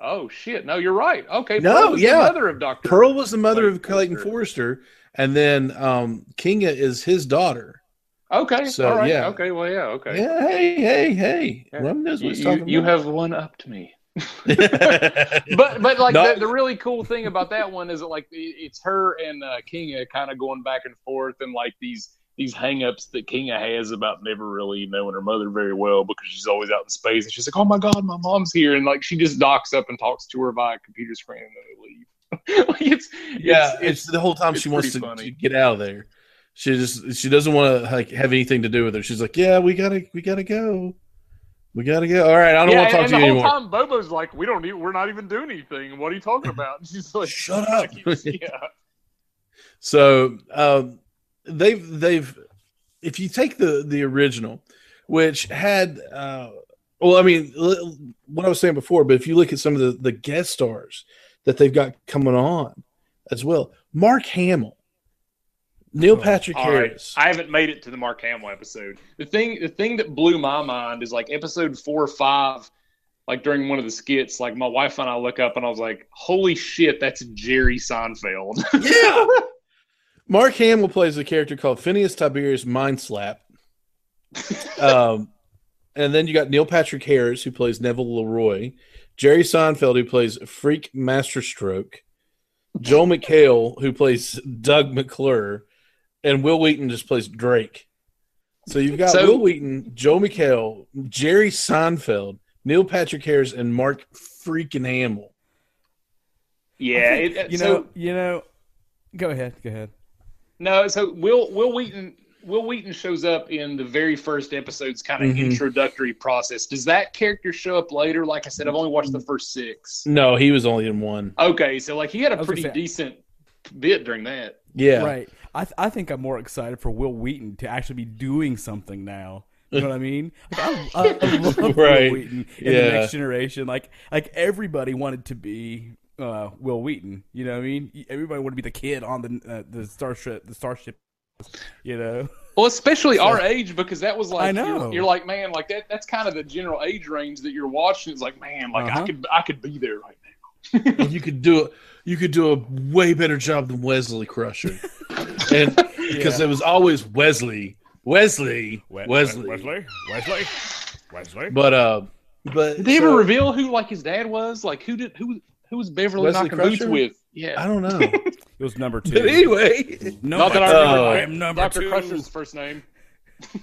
Oh shit! No, you're right. Okay, no, yeah, mother of Doctor Pearl was the mother Clayton of Clayton Forrester. Forrester, and then um, Kinga is his daughter. Okay, so all right. yeah, okay, well, yeah, okay, yeah. Hey, hey, hey! Yeah. knows what you, you have one up to me. but but like the, the, really cool thing about that one is that like it's her and uh, Kinga kind of going back and forth and like these these hangups that Kinga has about never really knowing her mother very well because she's always out in space. And she's like, "Oh my god, my mom's here!" And like she just docks up and talks to her via computer screen and then they leave. like it's, yeah, it's, it's, the whole time she wants to, to, get out of there. She just she doesn't want to like have anything to do with her. She's like, "Yeah, we gotta we gotta go." We gotta go. All right, I don't yeah, want to talk to you anymore. And the whole time, Bobo's like, "We don't need. We're not even doing anything. What are you talking about?" And she's like, "Shut up." yeah. So, um, they've they've if you take the the original, which had uh, well, I mean, what I was saying before, but if you look at some of the the guest stars that they've got coming on as well, Mark Hamill. Neil oh, Patrick oh, Harris. Right. I haven't made it to the Mark Hamill episode. The thing, the thing that blew my mind is like episode four or five, like during one of the skits, like my wife and I look up and I was like, "Holy shit, that's Jerry Seinfeld!" Yeah, Mark Hamill plays a character called Phineas Tiberius Mindslap. um, and then you got Neil Patrick Harris, who plays Neville Leroy, Jerry Seinfeld, who plays Freak Masterstroke, Joel McHale, who plays Doug McClure, and Wil Wheaton just plays Drake. So you've got so, Wil Wheaton, Joel McHale, Jerry Seinfeld, Neil Patrick Harris, and Mark freaking Hamill. Yeah, it, you so, know, you know. Go ahead. Go ahead. No, so Will Wil Wheaton Wil Wheaton shows up in the very first episode's kind of mm-hmm. introductory process. Does that character show up later? Like I said, I've only watched the first six. No, he was only in one. Okay, so like he had a pretty decent bit during that. Yeah, right. I th- I think I'm more excited for Wil Wheaton to actually be doing something now. You know what I mean? Like, I, I, I love right. Wil Wheaton in yeah. the next generation. Like like everybody wanted to be uh, Wil Wheaton. You know what I mean? Everybody wanted to be the kid on the uh, the starship, the starship. You know. Well, especially so, our age, because that was like I know. You're, you're, like, man, like that. That's kind of the general age range that you're watching. It's like, man, like uh-huh. I could, I could be there right now. you could do it. You could do a way better job than Wesley Crusher, and because yeah. it was always Wesley, Wesley, we- Wesley, Wesley, Wesley, Wesley. But uh, but did they so, ever reveal who like his dad was? Like who did who who was Beverly Wesley knocking Crusher? boots with? Yeah, I don't know. it was number two. But anyway, no, not that I remember. Uh, I am number Dr. two. Crusher's first name.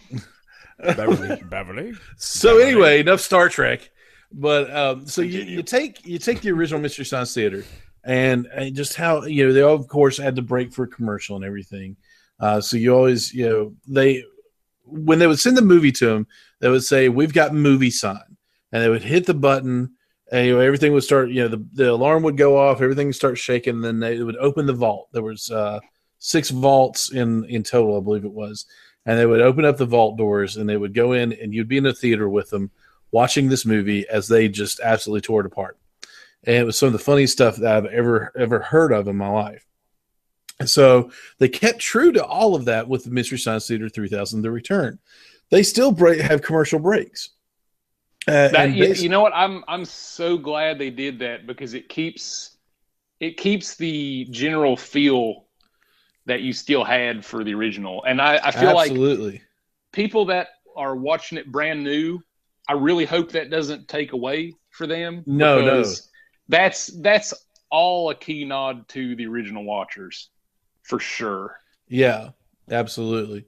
Beverly. Beverly. So Beverly. anyway, enough Star Trek. But um, so you, you take you take the original Mystery Science Theater and, and just how you know they of course had to break for commercial and everything. Uh, so you always, you know, they when they would send the movie to them, they would say, "We've got movie sign," and they would hit the button, and you know, everything would start. You know, the, the alarm would go off, everything would start shaking, and then they would open the vault. There was uh, six vaults in in total, I believe it was, and they would open up the vault doors, and they would go in, and you'd be in a theater with them, watching this movie as they just absolutely tore it apart. And it was some of the funniest stuff that I've ever ever heard of in my life. And so they kept true to all of that with the Mystery Science Theater 3000 The Return. They still break, have commercial breaks. Uh, that, you, you, know what? I'm I'm so glad they did that because it keeps it keeps the general feel that you still had for the original. And I, I feel Absolutely. like people that are watching it brand new, I really hope that doesn't take away for them. No, no. That's that's all a key nod to the original watchers for sure. Yeah, absolutely.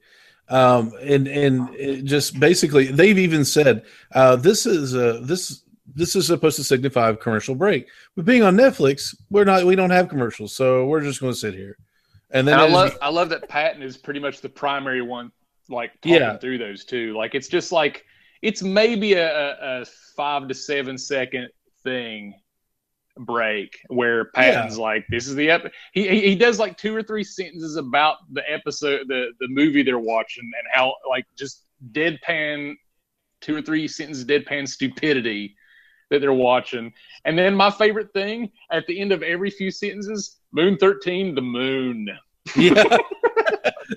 Um, and and just basically, they've even said uh, this is a this this is supposed to signify a commercial break. But being on Netflix, we're not we don't have commercials, so we're just going to sit here. And then and I love I love that Patton is pretty much the primary one, like talking yeah. through those two. Like it's just like it's maybe a, a five to seven second thing break where Patton's yeah. like, "This is the ep." He he does like two or three sentences about the episode, the the movie they're watching, and how like just deadpan, two or three sentences deadpan stupidity that they're watching. And then my favorite thing at the end of every few sentences, Moon thirteen, the moon. Yeah.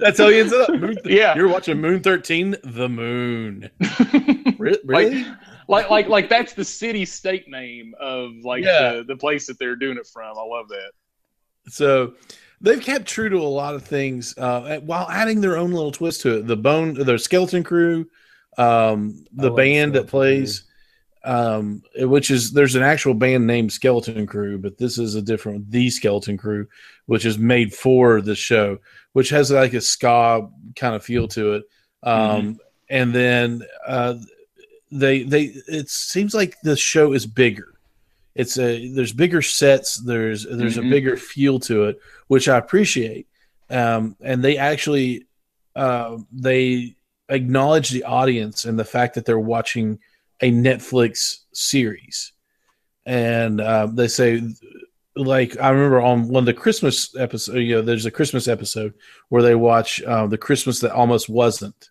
That's how he ends up. Th- yeah, you're watching Moon Thirteen, the Moon. really? Like, like like like that's the city state name of like yeah. the, the place that they're doing it from. I love that. So they've kept true to a lot of things uh, while adding their own little twist to it. The bone, their skeleton crew, um, the band that plays, um, which is there's an actual band named Skeleton Crew, but this is a different the Skeleton Crew, which is made for the show, which has like a ska kind of feel to it. Um, mm-hmm. And then uh, they they it seems like the show is bigger. It's a there's bigger sets. There's there's mm-hmm. a bigger feel to it, which I appreciate. Um, and they actually uh, they acknowledge the audience and the fact that they're watching a Netflix series, and uh, they say like I remember on one of the Christmas episode, you know, there's a Christmas episode where they watch uh, the Christmas that almost wasn't,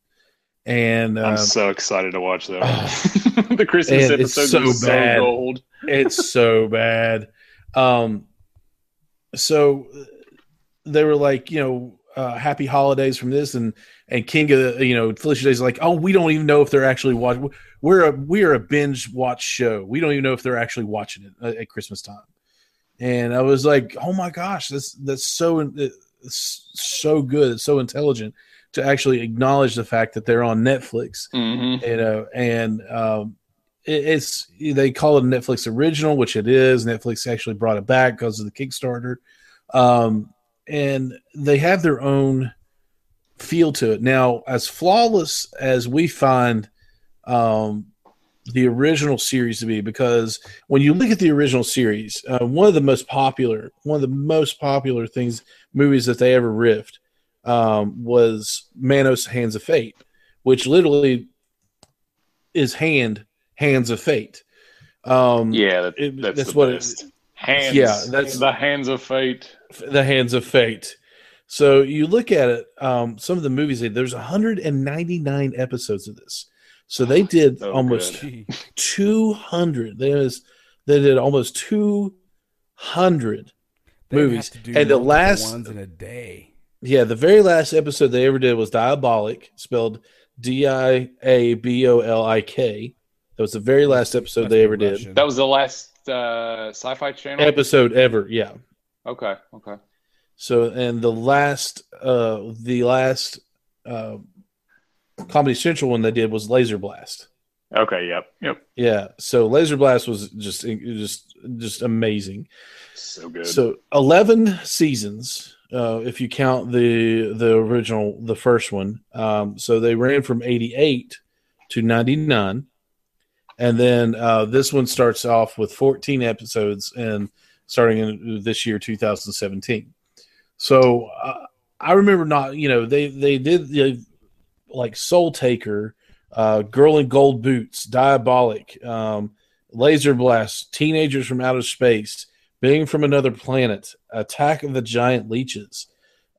and I'm um, so excited to watch that. the Christmas episode so is bad. so gold. it's so bad. Um, so they were like, you know, uh, happy holidays from this, and and Kinga you know Felicia Day's like, oh, we don't even know if they're actually watching. We're a we're a binge watch show. We don't even know if they're actually watching it at, at Christmas time. And I was like, oh my gosh, that's that's so it's so good, it's so intelligent to actually acknowledge the fact that they're on Netflix. Mm-hmm. You know, and um, it, it's they call it a Netflix original, which it is. Netflix actually brought it back because of the Kickstarter, um, and they have their own feel to it. Now, as flawless as we find um, the original series to be, because when you look at the original series, uh, one of the most popular, one of the most popular things, movies that they ever riffed um, was Manos Hands of Fate, which literally is hand hands of fate. Um, yeah, that, it, that's, that's what best. it hands. Yeah, that's the hands of fate. The hands of fate. So you look at it. Um, some of the movies there's 199 episodes of this. So they did so almost good. 200. They was they did almost 200 they movies, and the last ones in a day. Yeah, the very last episode they ever did was Diabolik, spelled D I A B O L I K. That was the very last episode they ever Russian. did. That was the last uh, sci-fi channel episode ever. Yeah. Okay. Okay. So, and the last, uh, the last uh, Comedy Central one they did was Laser Blast. Okay. Yep. Yep. Yeah. So Laser Blast was just, just, just amazing. So good. So eleven seasons uh, if you count the the original, the first one. Um, so they ran from eighty eight to ninety nine, and then uh, this one starts off with fourteen episodes, and starting in this year, two thousand seventeen. So uh, I remember not, you know, they they did know, like Soul Taker, uh, Girl in Gold Boots, Diabolik, um, Laser Blast, Teenagers from Outer Space, Being from Another Planet, Attack of the Giant Leeches,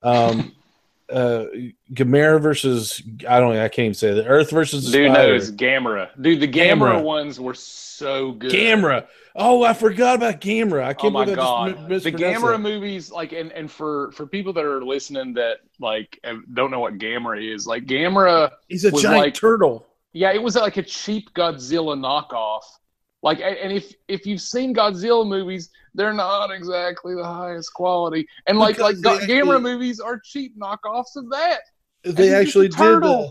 um, uh, Gamera versus I don't I can't even say the Earth versus dude knows Gamera. Dude, the Gamera, Gamera ones were so good. Gamera. Oh, I forgot about Gamera. I can't oh my god, the Gamera movies, like, and and for for people that are listening that like don't know what Gamera is, like Gamera, he's a giant like, turtle. Yeah, it was like a cheap Godzilla knockoff. Like, and if if you've seen Godzilla movies, they're not exactly the highest quality. And like because like actually, Gamera movies are cheap knockoffs of that. They actually did. Uh,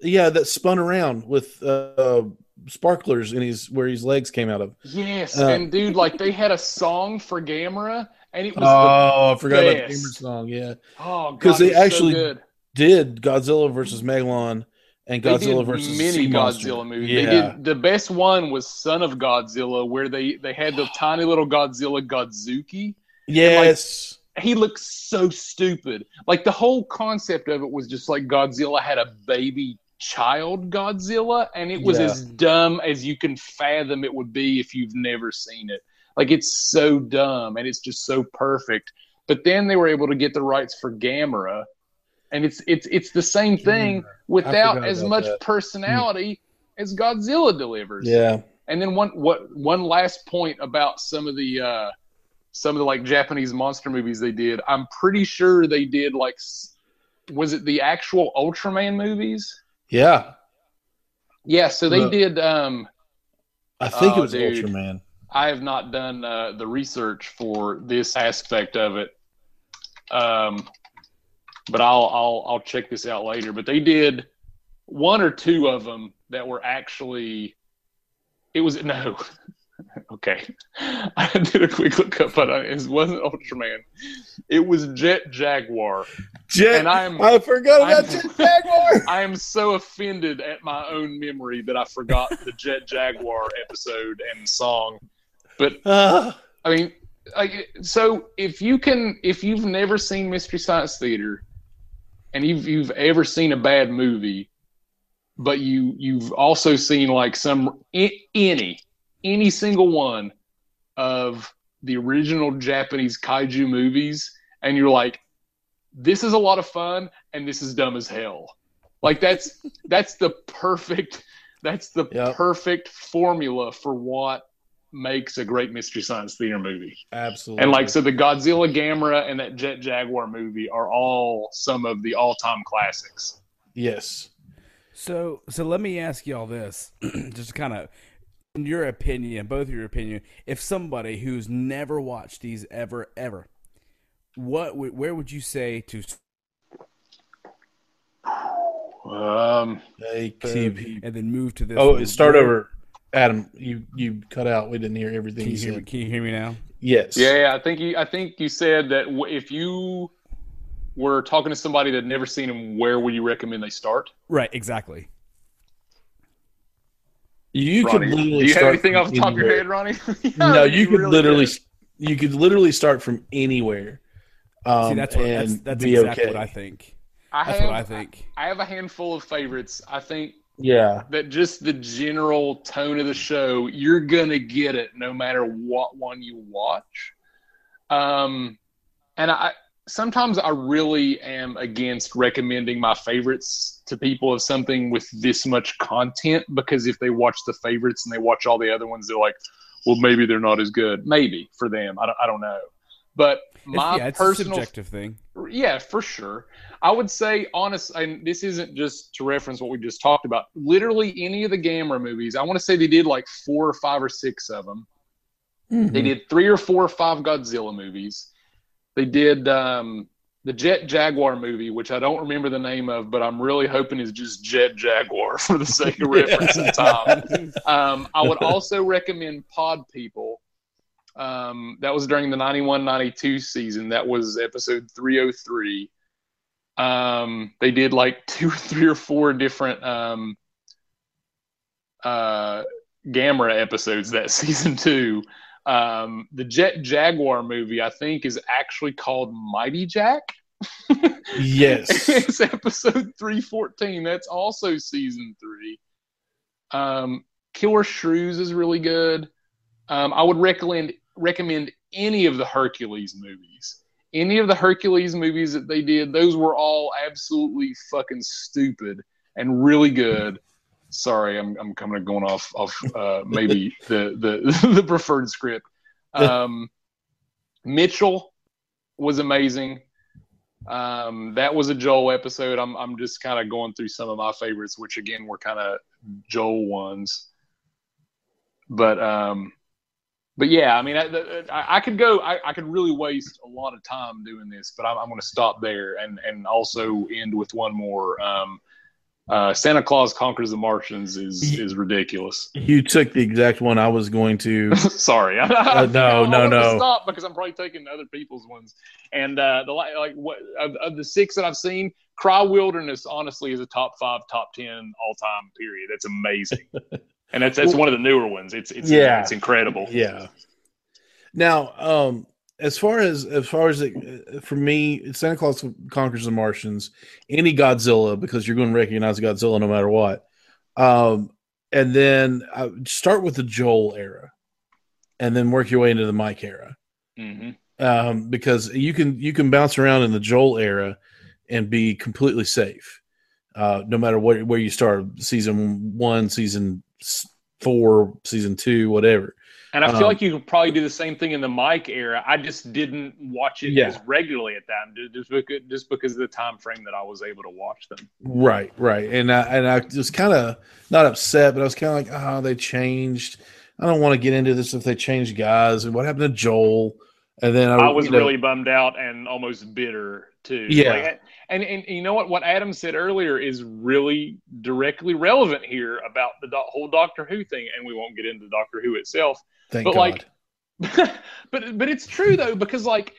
yeah, that spun around with uh, sparklers in his where his legs came out of. Yes, uh, and dude, like they had a song for Gamera, and it was oh, I forgot best. about the Gamera song. Yeah, oh, because they actually so did Godzilla versus Megalon and Godzilla versus many Godzilla movies. Yeah. They did the best one was Son of Godzilla, where they they had the tiny little Godzilla Godzuki. Yes. Like, he looks so stupid. Like the whole concept of it was just like Godzilla had a baby child Godzilla, and it was yeah. as dumb as you can fathom it would be if you've never seen it. Like it's so dumb and it's just so perfect. But then they were able to get the rights for Gamera, and it's it's it's the same thing without as much that. personality hmm. as Godzilla delivers. Yeah. And then one what one last point about some of the uh, some of the like Japanese monster movies they did. I'm pretty sure they did like was it the actual Ultraman movies? Yeah. Yeah, so they did um I think it was dude, Ultraman. I have not done uh, the research for this aspect of it. Um but I'll I'll I'll check this out later, but they did one or two of them that were actually it was no okay. I did a quick look up, but it wasn't Ultraman. It was Jet Jaguar. Jet, and I'm, I forgot about I'm, Jet Jaguar. I am so offended at my own memory that I forgot the Jet Jaguar episode and song. But uh, I mean, like, so if you can, if you've never seen Mystery Science Theater, and you've you've ever seen a bad movie, but you you've also seen like some any any single one of the original Japanese kaiju movies, and you're like, this is a lot of fun, and this is dumb as hell. Like that's that's the perfect that's the yep. perfect formula for what makes a great mystery science theater movie. Absolutely. And like so the Godzilla Gamera and that Jet Jaguar movie are all some of the all-time classics. Yes. So so let me ask y'all this just kind of in your opinion, both of your opinion, if somebody who's never watched these ever ever, what where would you say to um and then move to this Oh, start over. Adam, you you cut out. We didn't hear everything can you, you said. Me, can you hear me now? Yes. Yeah, yeah. I think you. I think you said that if you were talking to somebody that never seen him, where would you recommend they start? Right. Exactly. You Ronnie, could literally. Do you have anything off the top of your head, Ronnie? no, you could really literally. Good. You could literally start from anywhere. Um, See, that's what, that's, that's exactly okay. what I think. I that's have, what I think. I have a handful of favorites. I think yeah. That just the general tone of the show, you're gonna get it no matter what one you watch. Um, and I sometimes I really am against recommending my favorites to people of something with this much content because if they watch the favorites and they watch all the other ones, they're like, well, maybe they're not as good. Maybe for them, I don't, I don't know. But my yeah, it's personal a subjective thing. Yeah, for sure. I would say, honest, and this isn't just to reference what we just talked about. Literally, any of the Gamera movies, I want to say they did like four or five or six of them. Mm-hmm. They did three or four or five Godzilla movies. They did um, the Jet Jaguar movie, which I don't remember the name of, but I'm really hoping is just Jet Jaguar for the sake of reference and time. Um, I would also recommend Pod People. Um, that was during the 91 92 season. That was episode 303 um, they did like two or three or four different um, uh, Gamera episodes that season two. Um, the Jet Jaguar movie, I think, is actually called Mighty Jack. yes. it's episode 314. That's also season three. Um, Killer Shrews is really good. Um, I would recommend recommend any of the Hercules movies. Any of the Hercules movies that they did, those were all absolutely fucking stupid and really good. Sorry, I'm I'm kind of going off off uh, maybe the the the preferred script. Um, Mitchell was amazing. Um, that was a Joel episode. I'm I'm just kind of going through some of my favorites, which again were kind of Joel ones. But um, but yeah, I mean, I, I, I could go. I, I, could really waste a lot of time doing this, but I'm, I'm going to stop there and and also end with one more. Um, uh, Santa Claus conquers the Martians is is ridiculous. You took the exact one I was going to. Sorry, uh, no, no, no. Stop because I'm probably taking other people's ones. And uh, the like what of, of, the six that I've seen, Cry Wilderness honestly is a top five, top ten all time. Period. That's amazing. and that's that's well, one of the newer ones. It's it's yeah, it's incredible. Yeah. Now, um, as far as as far as it, for me, Santa Claus conquers the Martians, any Godzilla because you're going to recognize Godzilla no matter what. Um, and then uh, start with the Joel era, and then work your way into the Mike era, mm-hmm. um, because you can you can bounce around in the Joel era and be completely safe, uh, no matter what where you start. Season one, season four, season two, whatever. And I feel um, like you could probably do the same thing in the Mike era. I just didn't watch it yeah. as regularly at that, just because, just because of the time frame that I was able to watch them. Right, right, and I, and I was kind of not upset, but I was kind of like, oh, they changed. I don't want to get into this if they changed guys. And what happened to Joel? And then I, I was you know, really bummed out and almost bitter too. Yeah. Like, and, and you know what? What Adam said earlier is really directly relevant here about the do- whole Doctor Who thing, and we won't get into Doctor Who itself. Thank but God. like, but but it's true though because like,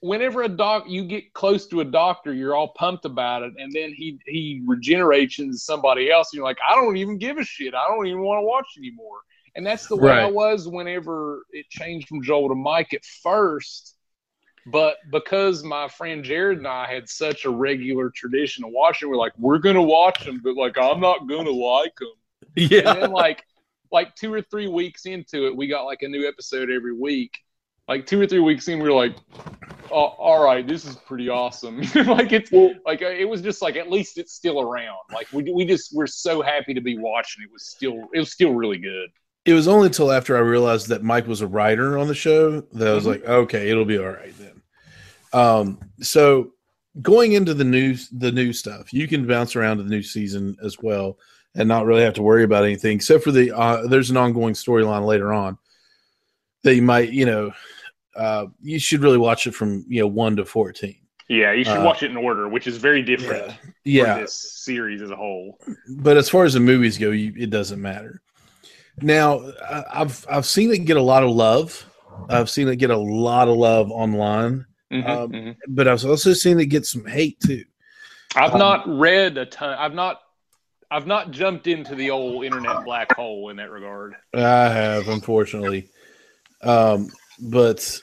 whenever a doc you get close to a doctor, you're all pumped about it, and then he he regenerates into somebody else, and you're like, I don't even give a shit. I don't even want to watch anymore. And that's the way right. I was whenever it changed from Joel to Mike at first but because my friend Jared and I had such a regular tradition of watching, we're like, we're gonna watch them, but like I'm not gonna like them. Yeah. And then like like two or three weeks into it, we got like a new episode every week. Like two or three weeks in, we were like, oh, all right, this is pretty awesome. like it's like uh, it was just like at least it's still around. Like we we just we're so happy to be watching. It was still it was still really good. It was only until after I realized that Mike was a writer on the show that I was mm-hmm. like, okay, it'll be all right then. Um, so going into the new the new stuff, you can bounce around to the new season as well and not really have to worry about anything except for the uh, there's an ongoing storyline later on that you might you know uh, you should really watch it from you know one to fourteen. Yeah, you should uh, watch it in order, which is very different. Yeah, yeah. this series as a whole. But as far as the movies go, you, it doesn't matter. Now, I've I've seen it get a lot of love. I've seen it get a lot of love online. Mm-hmm, um, mm-hmm. But I've also seen it get some hate too. I've um, not read a ton. I've not. I've not jumped into the old internet black hole in that regard. I have, unfortunately. Um, but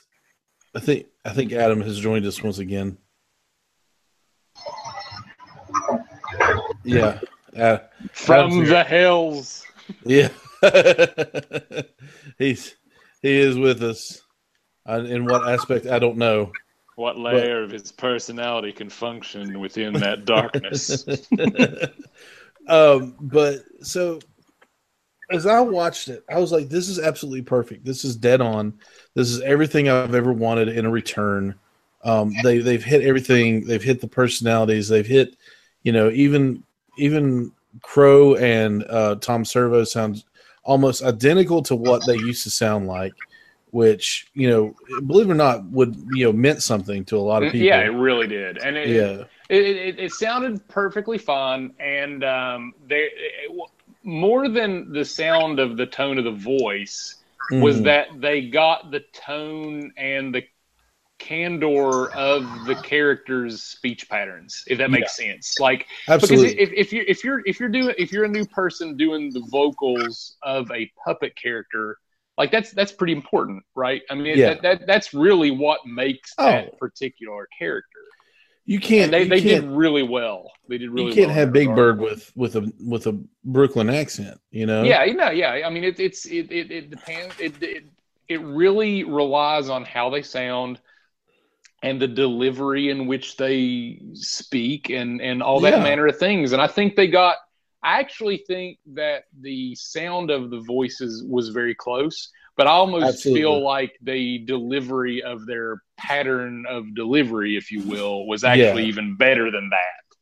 I think I think Adam has joined us once again. Yeah, uh, from the hills. Yeah, he's he is with us. In what aspect I don't know. What layer but, of his personality can function within that darkness? um, but so as I watched it, I was like, "This is absolutely perfect. This is dead on. This is everything I've ever wanted in a return." Um, they they've hit everything. They've hit the personalities. They've hit, you know, even even Crow and uh, Tom Servo sounds almost identical to what they used to sound like which you know, believe it or not, would you know meant something to a lot of mm, people. Yeah, it really did, and it, yeah, it, it, it sounded perfectly fine, and um, they more than the sound of the tone of the voice mm. was that they got the tone and the candor of the characters' speech patterns, if that makes yeah. sense. Like, Absolutely. because if, if you if you're if you're doing if you're a new person doing the vocals of a puppet character like that's that's pretty important, right? I mean, yeah. that, that that's really what makes oh. that particular character. You can't. And they you they can't, did really well. They did really. You can't well have Big Bird with with a with a Brooklyn accent. You know. Yeah, you know, yeah. I mean, it, it's it it, it depends. It, it it really relies on how they sound and the delivery in which they speak and and all that yeah. manner of things. And I think they got. I actually think that the sound of the voices was very close, but I almost Absolutely. feel like the delivery of their pattern of delivery, if you will, was actually yeah. even better than that.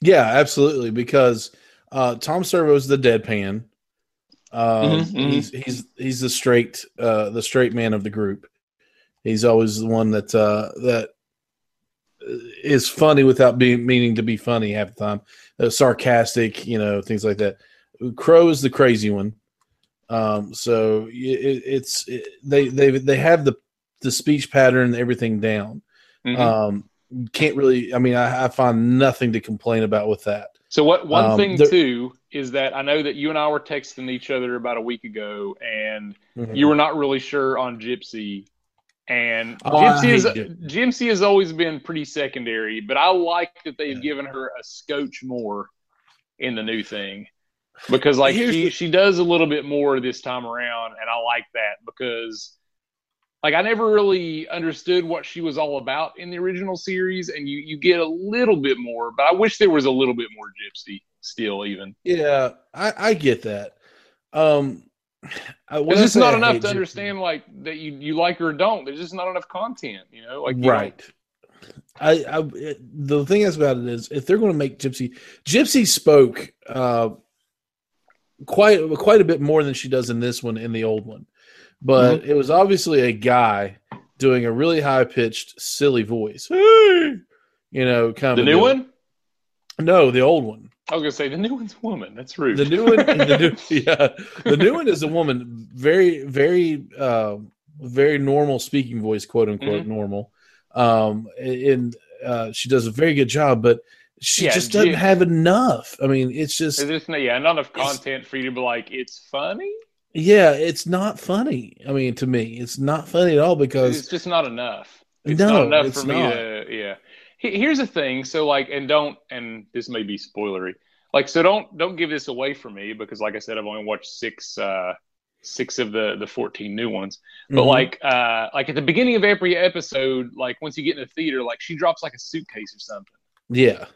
Yeah, absolutely. Because uh, Tom Servo's the deadpan. Um, mm-hmm, mm-hmm. He's he's he's the straight uh, the straight man of the group. He's always the one that uh, that is funny without being meaning to be funny half the time. Uh, sarcastic, you know, things like that. Crow is the crazy one. Um, so it, it's it, they they they have the the speech pattern everything down. Mm-hmm. Um, can't really. I mean, I, I, find nothing to complain about with that. So what one um, thing too is that I know that you and I were texting each other about a week ago, and mm-hmm. you were not really sure on Gypsy and oh, Gypsy is has always been pretty secondary, but I like that they've yeah. given her a scotch more in the new thing because like Here's she the... she does a little bit more this time around, and I like that because like I never really understood what she was all about in the original series, and you you get a little bit more, but I wish there was a little bit more Gypsy still even. Yeah, I, I get that. Um, it's just not enough to understand like that you you like or don't. There's just not enough content, you know. Like right. I, I the thing is about it is if they're going to make Gypsy, Gypsy spoke uh, quite quite a bit more than she does in this one in the old one, but mm-hmm. it was obviously a guy doing a really high pitched silly voice. Hey! You know, kind of the new deal. one. No, the old one. I was gonna say the new one's a woman. That's rude. The new one, the new, yeah, the new one is a woman. Very, very, uh, very normal speaking voice, quote unquote, mm-hmm. normal. Um, and uh, she does a very good job, but she yeah, just doesn't she, have enough. I mean, it's just, it's just yeah, not enough content for you to be like, it's funny. Yeah, it's not funny. I mean, to me, it's not funny at all because it's just not enough. It's no, not enough for me to yeah here's the thing. So like and don't and this may be spoilery. Like so don't don't give this away for me because like i said i've only watched six uh six of the the 14 new ones. But mm-hmm. like uh like at the beginning of every episode like once you get in the theater like she drops like a suitcase or something. Yeah.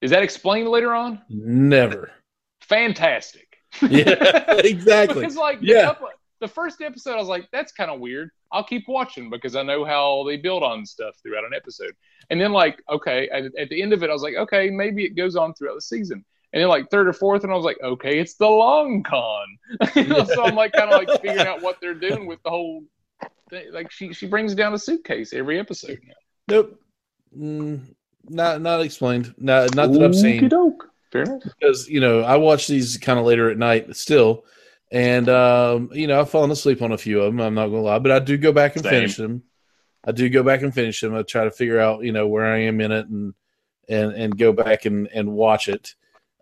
Is that explained later on? Never. Fantastic. Yeah exactly. It's like yeah. couple, the first episode i was like that's kind of weird i'll keep watching because i know how they build on stuff throughout an episode and then like, okay, at, at the end of it, I was like, okay, maybe it goes on throughout the season. And then like third or fourth, and I was like, okay, it's the long con. so I'm like kind of like figuring out what they're doing with the whole thing. Like she she brings down a suitcase every episode now. Nope. Mm, not not explained. Not not that I've seen. Fair enough. Because you know I watch these kind of later at night still, and um, you know I've fallen asleep on a few of them. I'm not gonna lie, but I do go back and Same. finish them. I do go back and finish them. I try to figure out, you know, where I am in it and and and go back and and watch it.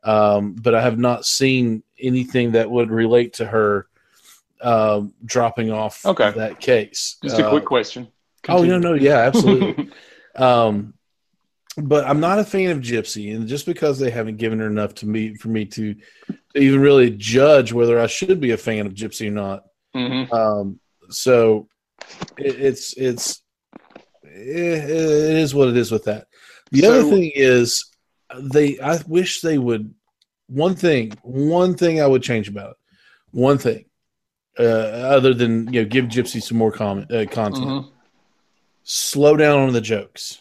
Um, but I have not seen anything that would relate to her um, dropping off okay. that case. Just a quick uh, question. Continue. Oh no, no, yeah, absolutely. um, but I'm not a fan of Gypsy, and just because they haven't given her enough to me for me to, to even really judge whether I should be a fan of Gypsy or not. Mm-hmm. Um, so it, it's it's it is what it is with that. The so, other thing is they. I wish they would. One thing, one thing I would change about it. One thing, uh, other than you know, give Gypsy some more comment uh, content. Mm-hmm. Slow down on the jokes.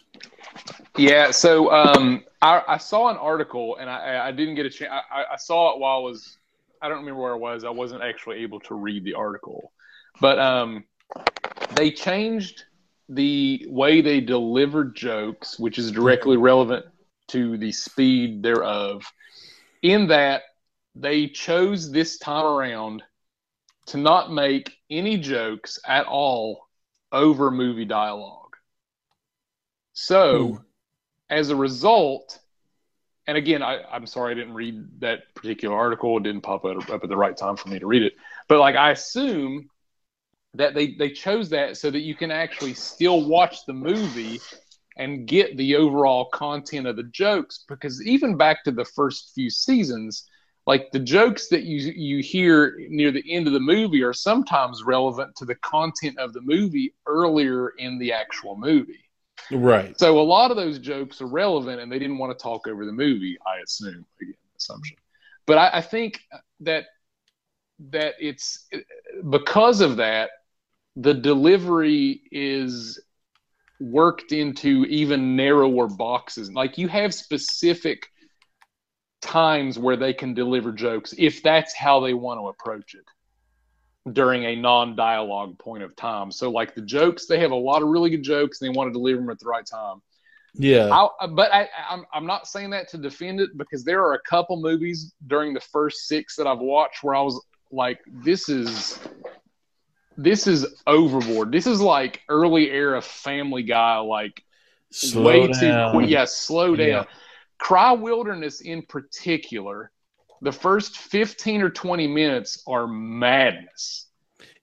Yeah. So um, I, I, saw an article, and I, I didn't get a chance. I, I saw it while I was. I don't remember where I was. I wasn't actually able to read the article, but um, they changed the way they delivered jokes, which is directly relevant to the speed thereof, in that they chose this time around to not make any jokes at all over movie dialogue. So, hmm. As a result, and again, I, am sorry I didn't read that particular article. It didn't pop up, up at the right time for me to read it. But like, I assume that they they chose that so that you can actually still watch the movie and get the overall content of the jokes because even back to the first few seasons like the jokes that you you hear near the end of the movie are sometimes relevant to the content of the movie earlier in the actual movie right. So a lot of those jokes are relevant and they didn't want to talk over the movie i assume again assumption. But I, I think that that it's because of that the delivery is worked into even narrower boxes. Like you have specific times where they can deliver jokes if that's how they want to approach it during a non-dialogue point of time. So like the jokes, they have a lot of really good jokes and they want to deliver them at the right time. Yeah. I, but I, I'm, I'm not saying that to defend it because there are a couple movies during the first six that I've watched where I was like, this is this is overboard. This is like early era Family Guy, like slow way down. too quick. Yeah, slow down. Yeah. Cry Wilderness in particular, the first fifteen or twenty minutes are madness.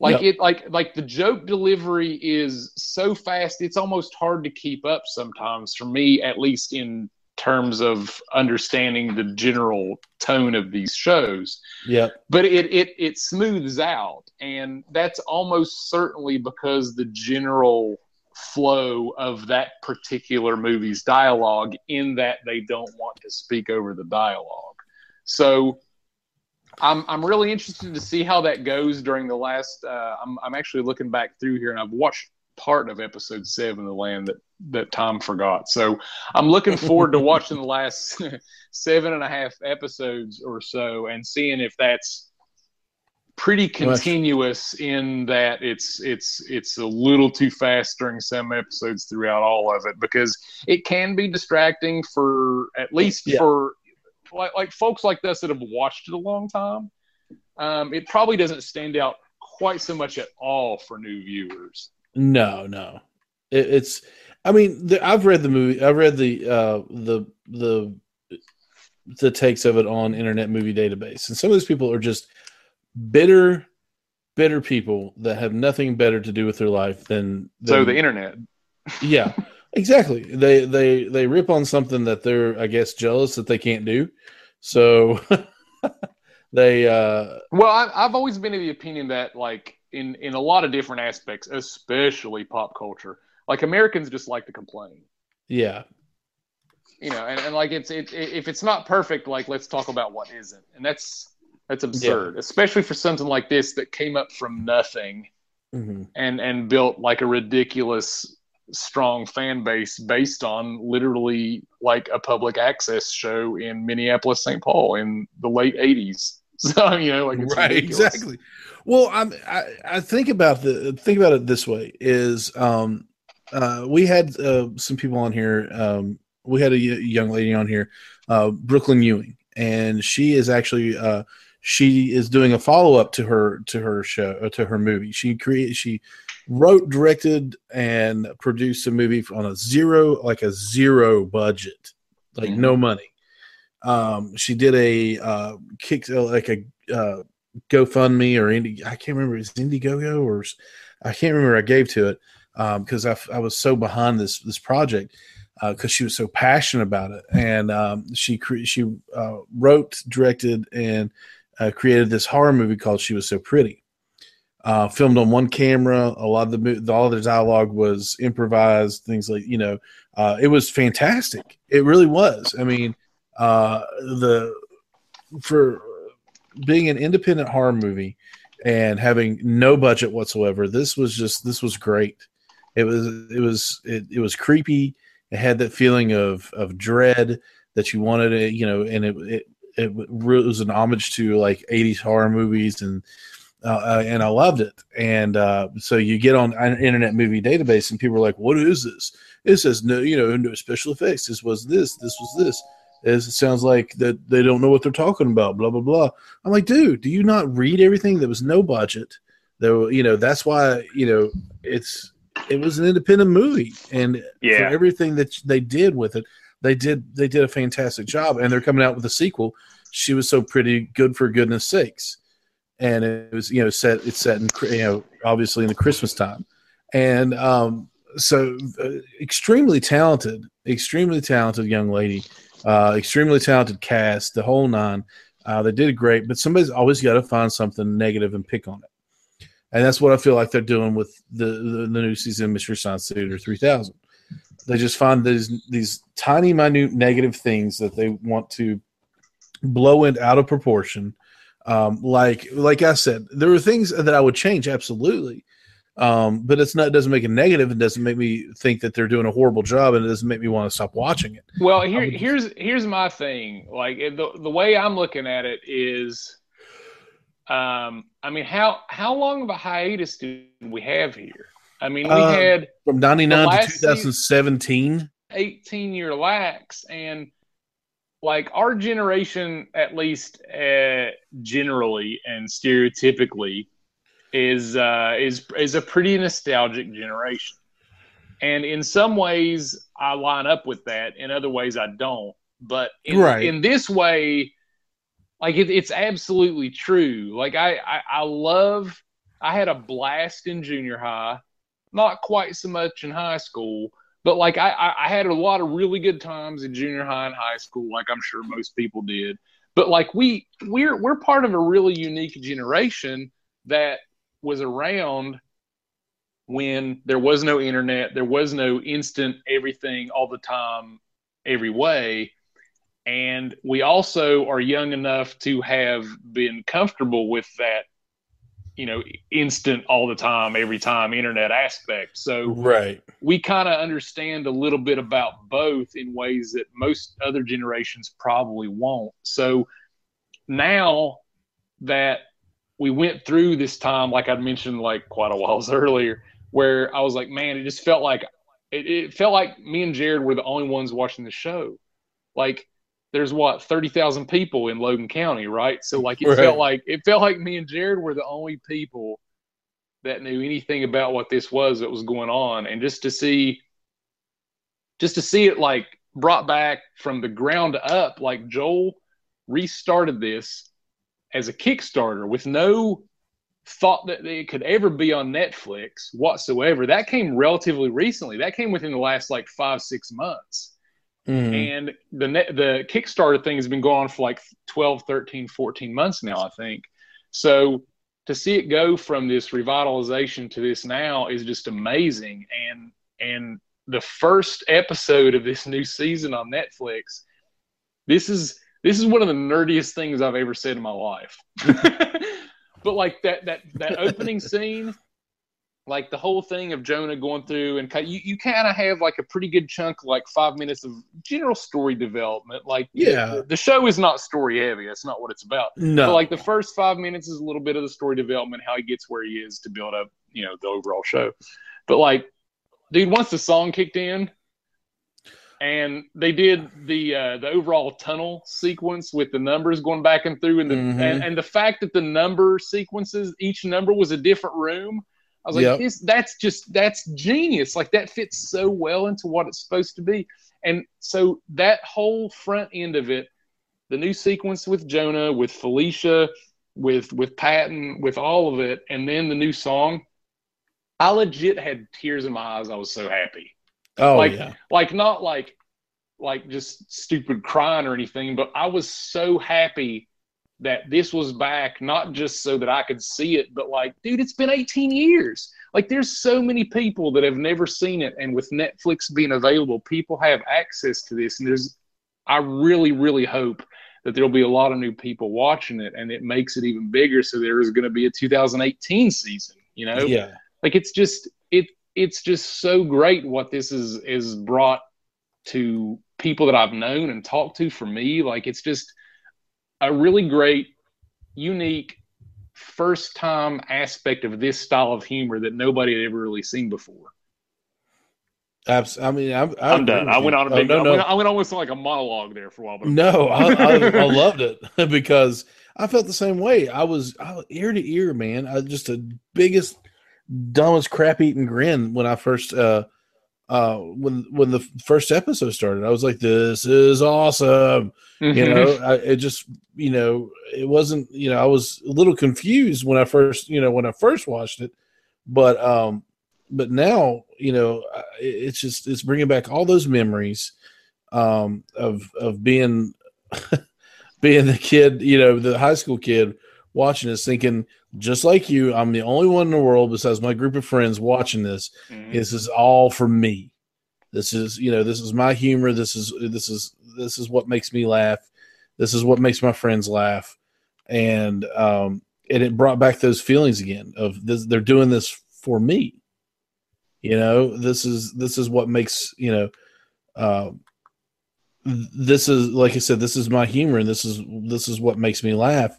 Like yep. it, like like the joke delivery is so fast, it's almost hard to keep up sometimes for me, at least in terms of understanding the general tone of these shows. Yeah. But it it it smooths out and that's almost certainly because the general flow of that particular movie's dialogue in that they don't want to speak over the dialogue. So I'm I'm really interested to see how that goes during the last uh, I'm I'm actually looking back through here and I've watched part of episode seven, the land that that Tom forgot. So I'm looking forward to watching the last seven and a half episodes or so and seeing if that's pretty continuous in that it's it's it's a little too fast during some episodes throughout all of it because it can be distracting for at least yeah. for like, like folks like this that have watched it a long time um, it probably doesn't stand out quite so much at all for new viewers no, no. It, it's. I mean, the, I've read the movie. I've read the uh, the the the takes of it on Internet Movie Database, and some of these people are just bitter, bitter people that have nothing better to do with their life than, than so the internet. yeah, exactly. They they they rip on something that they're, I guess, jealous that they can't do. So they. uh Well, I, I've always been of the opinion that like in in a lot of different aspects, especially pop culture. Like Americans just like to complain. Yeah. You know, and, and like it's it, if it's not perfect, like let's talk about what isn't, and that's that's absurd, yeah. especially for something like this that came up from nothing, mm-hmm. and and built like a ridiculous strong fan base based on literally like a public access show in Minneapolis, St. Paul in the late '80s. So you know, like right, ridiculous. exactly. Well, I'm, I I think about the think about it this way: is um, uh, we had uh, some people on here. Um, we had a young lady on here, uh, Brooklyn Ewing, and she is actually uh, she is doing a follow up to her to her show uh, to her movie. She created she wrote, directed, and produced a movie on a zero like a zero budget, like mm-hmm. no money. Um, she did a uh, kick like a uh, GoFundMe or Indie. I can't remember. Is Indiegogo or I can't remember. I gave to it because um, I, I was so behind this this project because uh, she was so passionate about it, and um, she cre- she uh, wrote, directed, and uh, created this horror movie called "She Was So Pretty." Uh, filmed on one camera. A lot of the all of the dialogue was improvised. Things like you know, uh, it was fantastic. It really was. I mean, uh, the for being an independent horror movie and having no budget whatsoever, this was just this was great. It was it was it, it was creepy. It had that feeling of of dread that you wanted it, you know, and it it it was an homage to like 80s horror movies and uh, uh, and I loved it. And uh, so you get on an Internet Movie Database, and people are like, "What is this?" It says no, you know, no special effects. This was this. This was this is it sounds like that they don't know what they're talking about, blah blah blah. I'm like, dude, do you not read everything? There was no budget. There, you know, that's why you know it's it was an independent movie, and yeah. for everything that they did with it, they did they did a fantastic job, and they're coming out with a sequel. She was so pretty, good for goodness sakes, and it was you know set it's set in you know obviously in the Christmas time, and um so uh, extremely talented, extremely talented young lady, uh, extremely talented cast, the whole nine. Uh, they did great, but somebody's always got to find something negative and pick on it, and that's what I feel like they're doing with the the, the new season, Mystery Science Theater 3000. They just find these these tiny, minute negative things that they want to blow it out of proportion. Um, like like I said, there are things that I would change absolutely, um, but it's not it doesn't make it negative. It doesn't make me think that they're doing a horrible job, and it doesn't make me want to stop watching it. Well, here here's here's my thing. Like the the way I'm looking at it is, um, I mean how how long of a hiatus did we have here? I mean, we uh, had from '99 to 2017, 18 year lax, and like our generation, at least uh, generally and stereotypically, is uh, is is a pretty nostalgic generation. And in some ways, I line up with that. In other ways, I don't. But in, right. in this way, like it, it's absolutely true. Like I, I, I love. I had a blast in junior high, not quite so much in high school but like I, I had a lot of really good times in junior high and high school, like I'm sure most people did. But like we we're we're part of a really unique generation that was around when there was no internet, there was no instant everything all the time, every way. And we also are young enough to have been comfortable with that you know instant all the time every time internet aspect. So right. we kind of understand a little bit about both in ways that most other generations probably won't. So now that we went through this time like i mentioned like quite a while earlier where i was like man it just felt like it, it felt like me and jared were the only ones watching the show. Like there's what 30,000 people in Logan County, right? So like it right. felt like it felt like me and Jared were the only people that knew anything about what this was that was going on and just to see just to see it like brought back from the ground up like Joel restarted this as a Kickstarter with no thought that it could ever be on Netflix whatsoever. That came relatively recently. That came within the last like 5 6 months Mm-hmm. And the the Kickstarter thing has been going on for like 12, 13, 14 months now, I think. So to see it go from this revitalization to this now is just amazing. And and the first episode of this new season on Netflix, this is this is one of the nerdiest things I've ever said in my life. but like that that that opening scene like the whole thing of Jonah going through and you, you kind of have like a pretty good chunk, like five minutes of general story development. Like, yeah, the, the show is not story heavy. That's not what it's about. No, but like the first five minutes is a little bit of the story development, how he gets where he is to build up, you know, the overall show. But like, dude, once the song kicked in, and they did the uh, the overall tunnel sequence with the numbers going back and through, and the mm-hmm. and, and the fact that the number sequences, each number was a different room I was like, yep. this that's just that's genius. Like that fits so well into what it's supposed to be. And so that whole front end of it, the new sequence with Jonah, with Felicia, with with Patton, with all of it, and then the new song, I legit had tears in my eyes. I was so happy. Oh like, yeah. Like not like like just stupid crying or anything, but I was so happy that this was back not just so that I could see it, but like, dude, it's been 18 years. Like, there's so many people that have never seen it, and with Netflix being available, people have access to this. And there's, I really, really hope that there'll be a lot of new people watching it, and it makes it even bigger. So there is going to be a 2018 season. You know, yeah, like it's just it, it's just so great what this is is brought to people that I've known and talked to. For me, like it's just a really great, unique, first time aspect of this style of humor that nobody had ever really seen before. Abs- I mean, I'm, I'm, I'm done. I went on a big. Oh, no, no. I, went, I went on like a monologue there for a while. But no, I, I, I, loved it because I felt the same way. I was, I was ear to ear, man. I just the biggest, dumbest crap eating grin when I first uh uh when when the first episode started i was like this is awesome mm-hmm. you know I, it just you know it wasn't you know i was a little confused when i first you know when i first watched it but um but now you know it's just it's bringing back all those memories um, of of being being the kid, you know, the high school kid watching this, thinking just like you, I'm the only one in the world besides my group of friends watching this. Mm-hmm. This is all for me. This is you know this is my humor. This is this is this is what makes me laugh. This is what makes my friends laugh, and um, and it brought back those feelings again of this, they're doing this for me. You know, this is this is what makes you know. Uh, this is like I said, this is my humor, and this is this is what makes me laugh.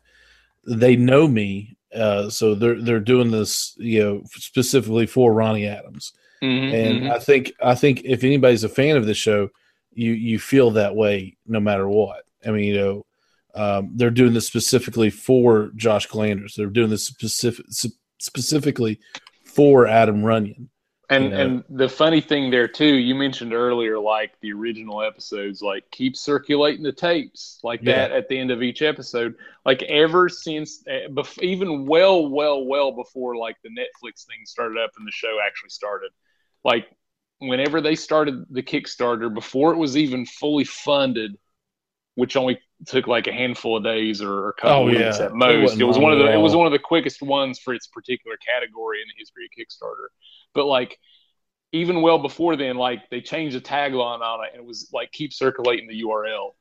They know me, uh, so they're they're doing this, you know, specifically for Ronnie Adams. Mm-hmm, and mm-hmm. I think I think if anybody's a fan of this show, you you feel that way no matter what. I mean, you know, um, they're doing this specifically for Josh Glanders. They're doing this specific specifically for Adam Runyon. And and the funny thing there too, you mentioned earlier, like the original episodes, like keep circulating the tapes like yeah. that at the end of each episode. Like ever since, eh, even well, well, well before like the Netflix thing started up and the show actually started, like whenever they started the Kickstarter, before it was even fully funded, which only took like a handful of days or a couple oh, weeks yeah. at most. It, it was one of the it was one of the quickest ones for its particular category in the history of Kickstarter. But like even well before then, like they changed the tagline on it and it was like keep circulating the URL.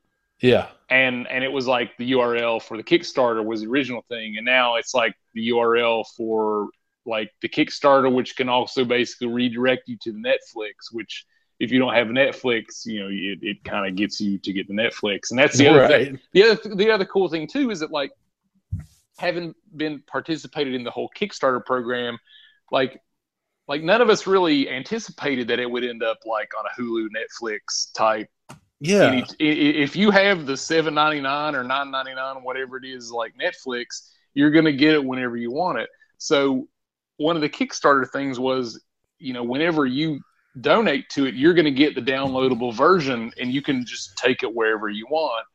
Yeah. And and it was like the URL for the Kickstarter was the original thing. And now it's like the URL for like the Kickstarter, which can also basically redirect you to Netflix, which if you don't have Netflix, you know, it, it kind of gets you to get the Netflix. And that's the other right. thing. The other the other cool thing too is that like having been participated in the whole Kickstarter program, like like none of us really anticipated that it would end up like on a Hulu Netflix type. Yeah. Any, if you have the seven ninety nine or nine ninety nine, whatever it is, like Netflix, you're gonna get it whenever you want it. So one of the Kickstarter things was, you know, whenever you donate to it, you're going to get the downloadable version, and you can just take it wherever you want.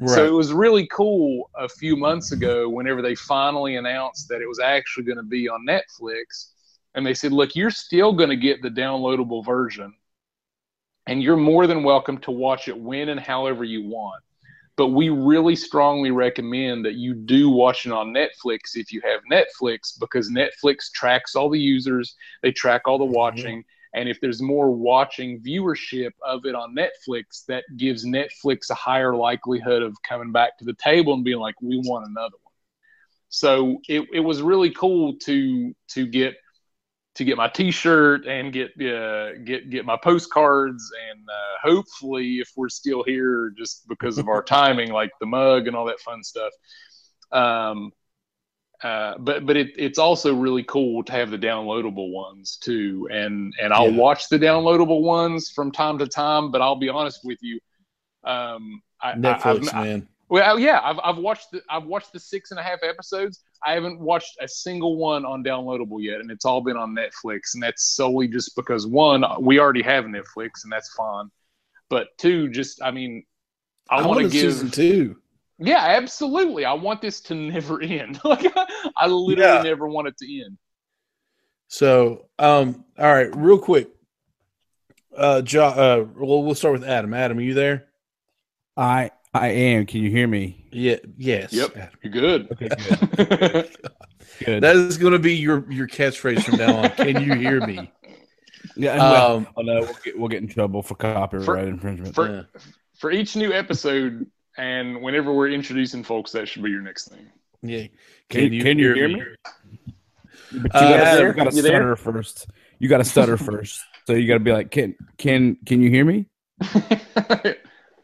Right. So it was really cool a few months ago whenever they finally announced that it was actually going to be on Netflix and they said, look, you're still going to get the downloadable version, and you're more than welcome to watch it when and however you want. But we really strongly recommend that you do watch it on Netflix if you have Netflix, because Netflix tracks all the users, they track all the mm-hmm. And if there's more watching viewership of it on Netflix, that gives Netflix a higher likelihood of coming back to the table and being like, we want another one. So it, it was really cool to to get to get my T-shirt and get uh, get get my postcards and uh, hopefully, if we're still here, just because of our timing, like the mug and all that fun stuff. Um, uh, but but it, it's also really cool to have the downloadable ones too, and and I'll yeah. watch the downloadable ones from time to time. But I'll be honest with you, um, I, Netflix I, man. Well, yeah, I've, I've watched the I've watched the six and a half episodes. I haven't watched a single one on downloadable yet, and it's all been on Netflix. And that's solely just because one, we already have Netflix, and that's fine. But two, just I mean, I, I want to give season two. Yeah, absolutely. I want this to never end. like I literally yeah. never want it to end. So, um, all right, real quick. Uh, jo- uh, well, we'll start with Adam. Adam, are you there? I I am. Can you hear me? Yeah. Yes. Yep. You're good. Okay. Good. good. That is going to be your your catchphrase from now on. Can you hear me? Yeah. Um, oh no, we'll get, we'll get in trouble for copyright for, infringement. For, yeah. for each new episode, and whenever we're introducing folks, that should be your next thing. Yeah. Can, can you, can you hear, me? me? But you uh, got to stutter there? first. You got to stutter first. So you got to be like, can can can you hear me?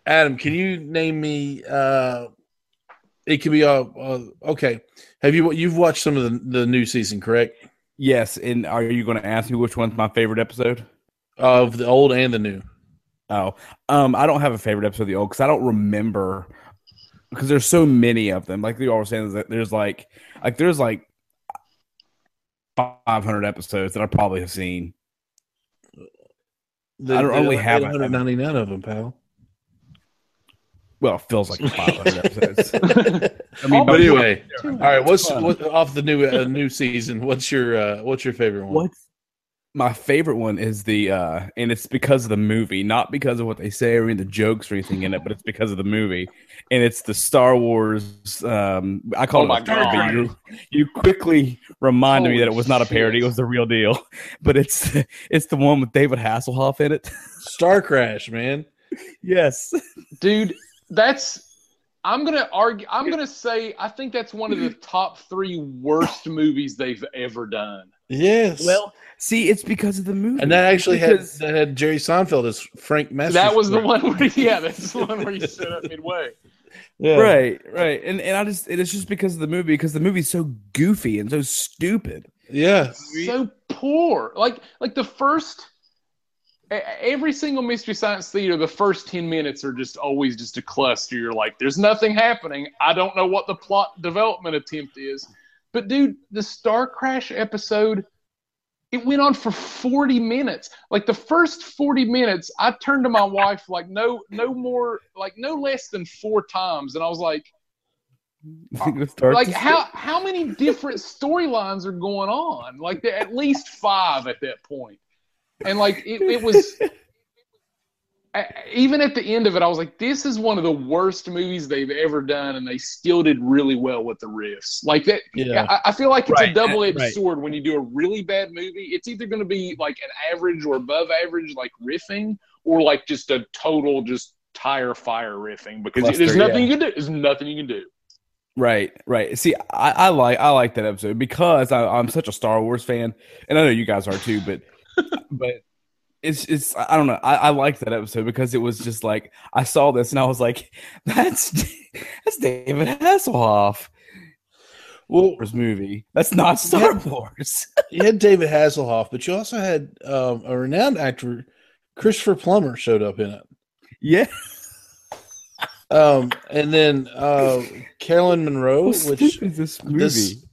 Adam, can you name me? Uh, it could be uh, uh, okay. Have you you've watched some of the, the new season, correct? Yes. And are you going to ask me which one's my favorite episode of the old and the new? Oh, um, I don't have a favorite episode of the old because I don't remember because there's so many of them. Like you always saying, that there's like like there's like 500 episodes that I probably have seen. The, I don't only have 199 of them, pal. Well, it feels like 500 episodes. I mean, but anyway, all right. What's what, off the new uh, new season? What's your uh, what's your favorite one? What's my favorite one is the uh and it's because of the movie not because of what they say or any the jokes or anything in it but it's because of the movie. And it's the star wars um i call oh it a parody you, you quickly reminded Holy me that it was not a parody it was the real deal. But it's it's the one with david hasselhoff in it. Star crash man. Yes. Dude that's I'm gonna argue. I'm gonna say I think that's one of the top three worst movies they've ever done. Yes. Well, see, it's because of the movie, and that actually because... had that had Jerry Seinfeld as Frank Messer. That was the one where, yeah, that's the one where you set up midway. Yeah. Right, right, and and I just it's just because of the movie because the movie's so goofy and so stupid. Yeah, so poor. Like like the first every single mystery science theater the first 10 minutes are just always just a cluster you're like there's nothing happening i don't know what the plot development attempt is but dude the star crash episode it went on for 40 minutes. Like the first 40 minutes i turned to my wife like no no more like no less than four times. And i was like like how how many different storylines are going on? Like at least five at that point. And like it, it was even at the end of it, I was like, this is one of the worst movies they've ever done, and they still did really well with the riffs. Like that, yeah. I, I feel like it's right. a double edged right. sword when you do a really bad movie. It's either going to be like an average or above average, like riffing, or like just a total just tire fire riffing because Cluster, there's nothing yeah. you can do. There's nothing you can do. Right, right. See, I, I like I like that episode because I, I'm such a Star Wars fan, and I know you guys are too. But but it's it's I don't know. I, I liked that episode because it was just like I saw this and I was like, that's that's David Hasselhoff. Well, Wars movie. That's not Star Wars. you had David Hasselhoff, but you also had um, a renowned actor, Christopher Plummer, showed up in it. Yeah. Um, and then uh, Caroline Munro, which is this movie. This,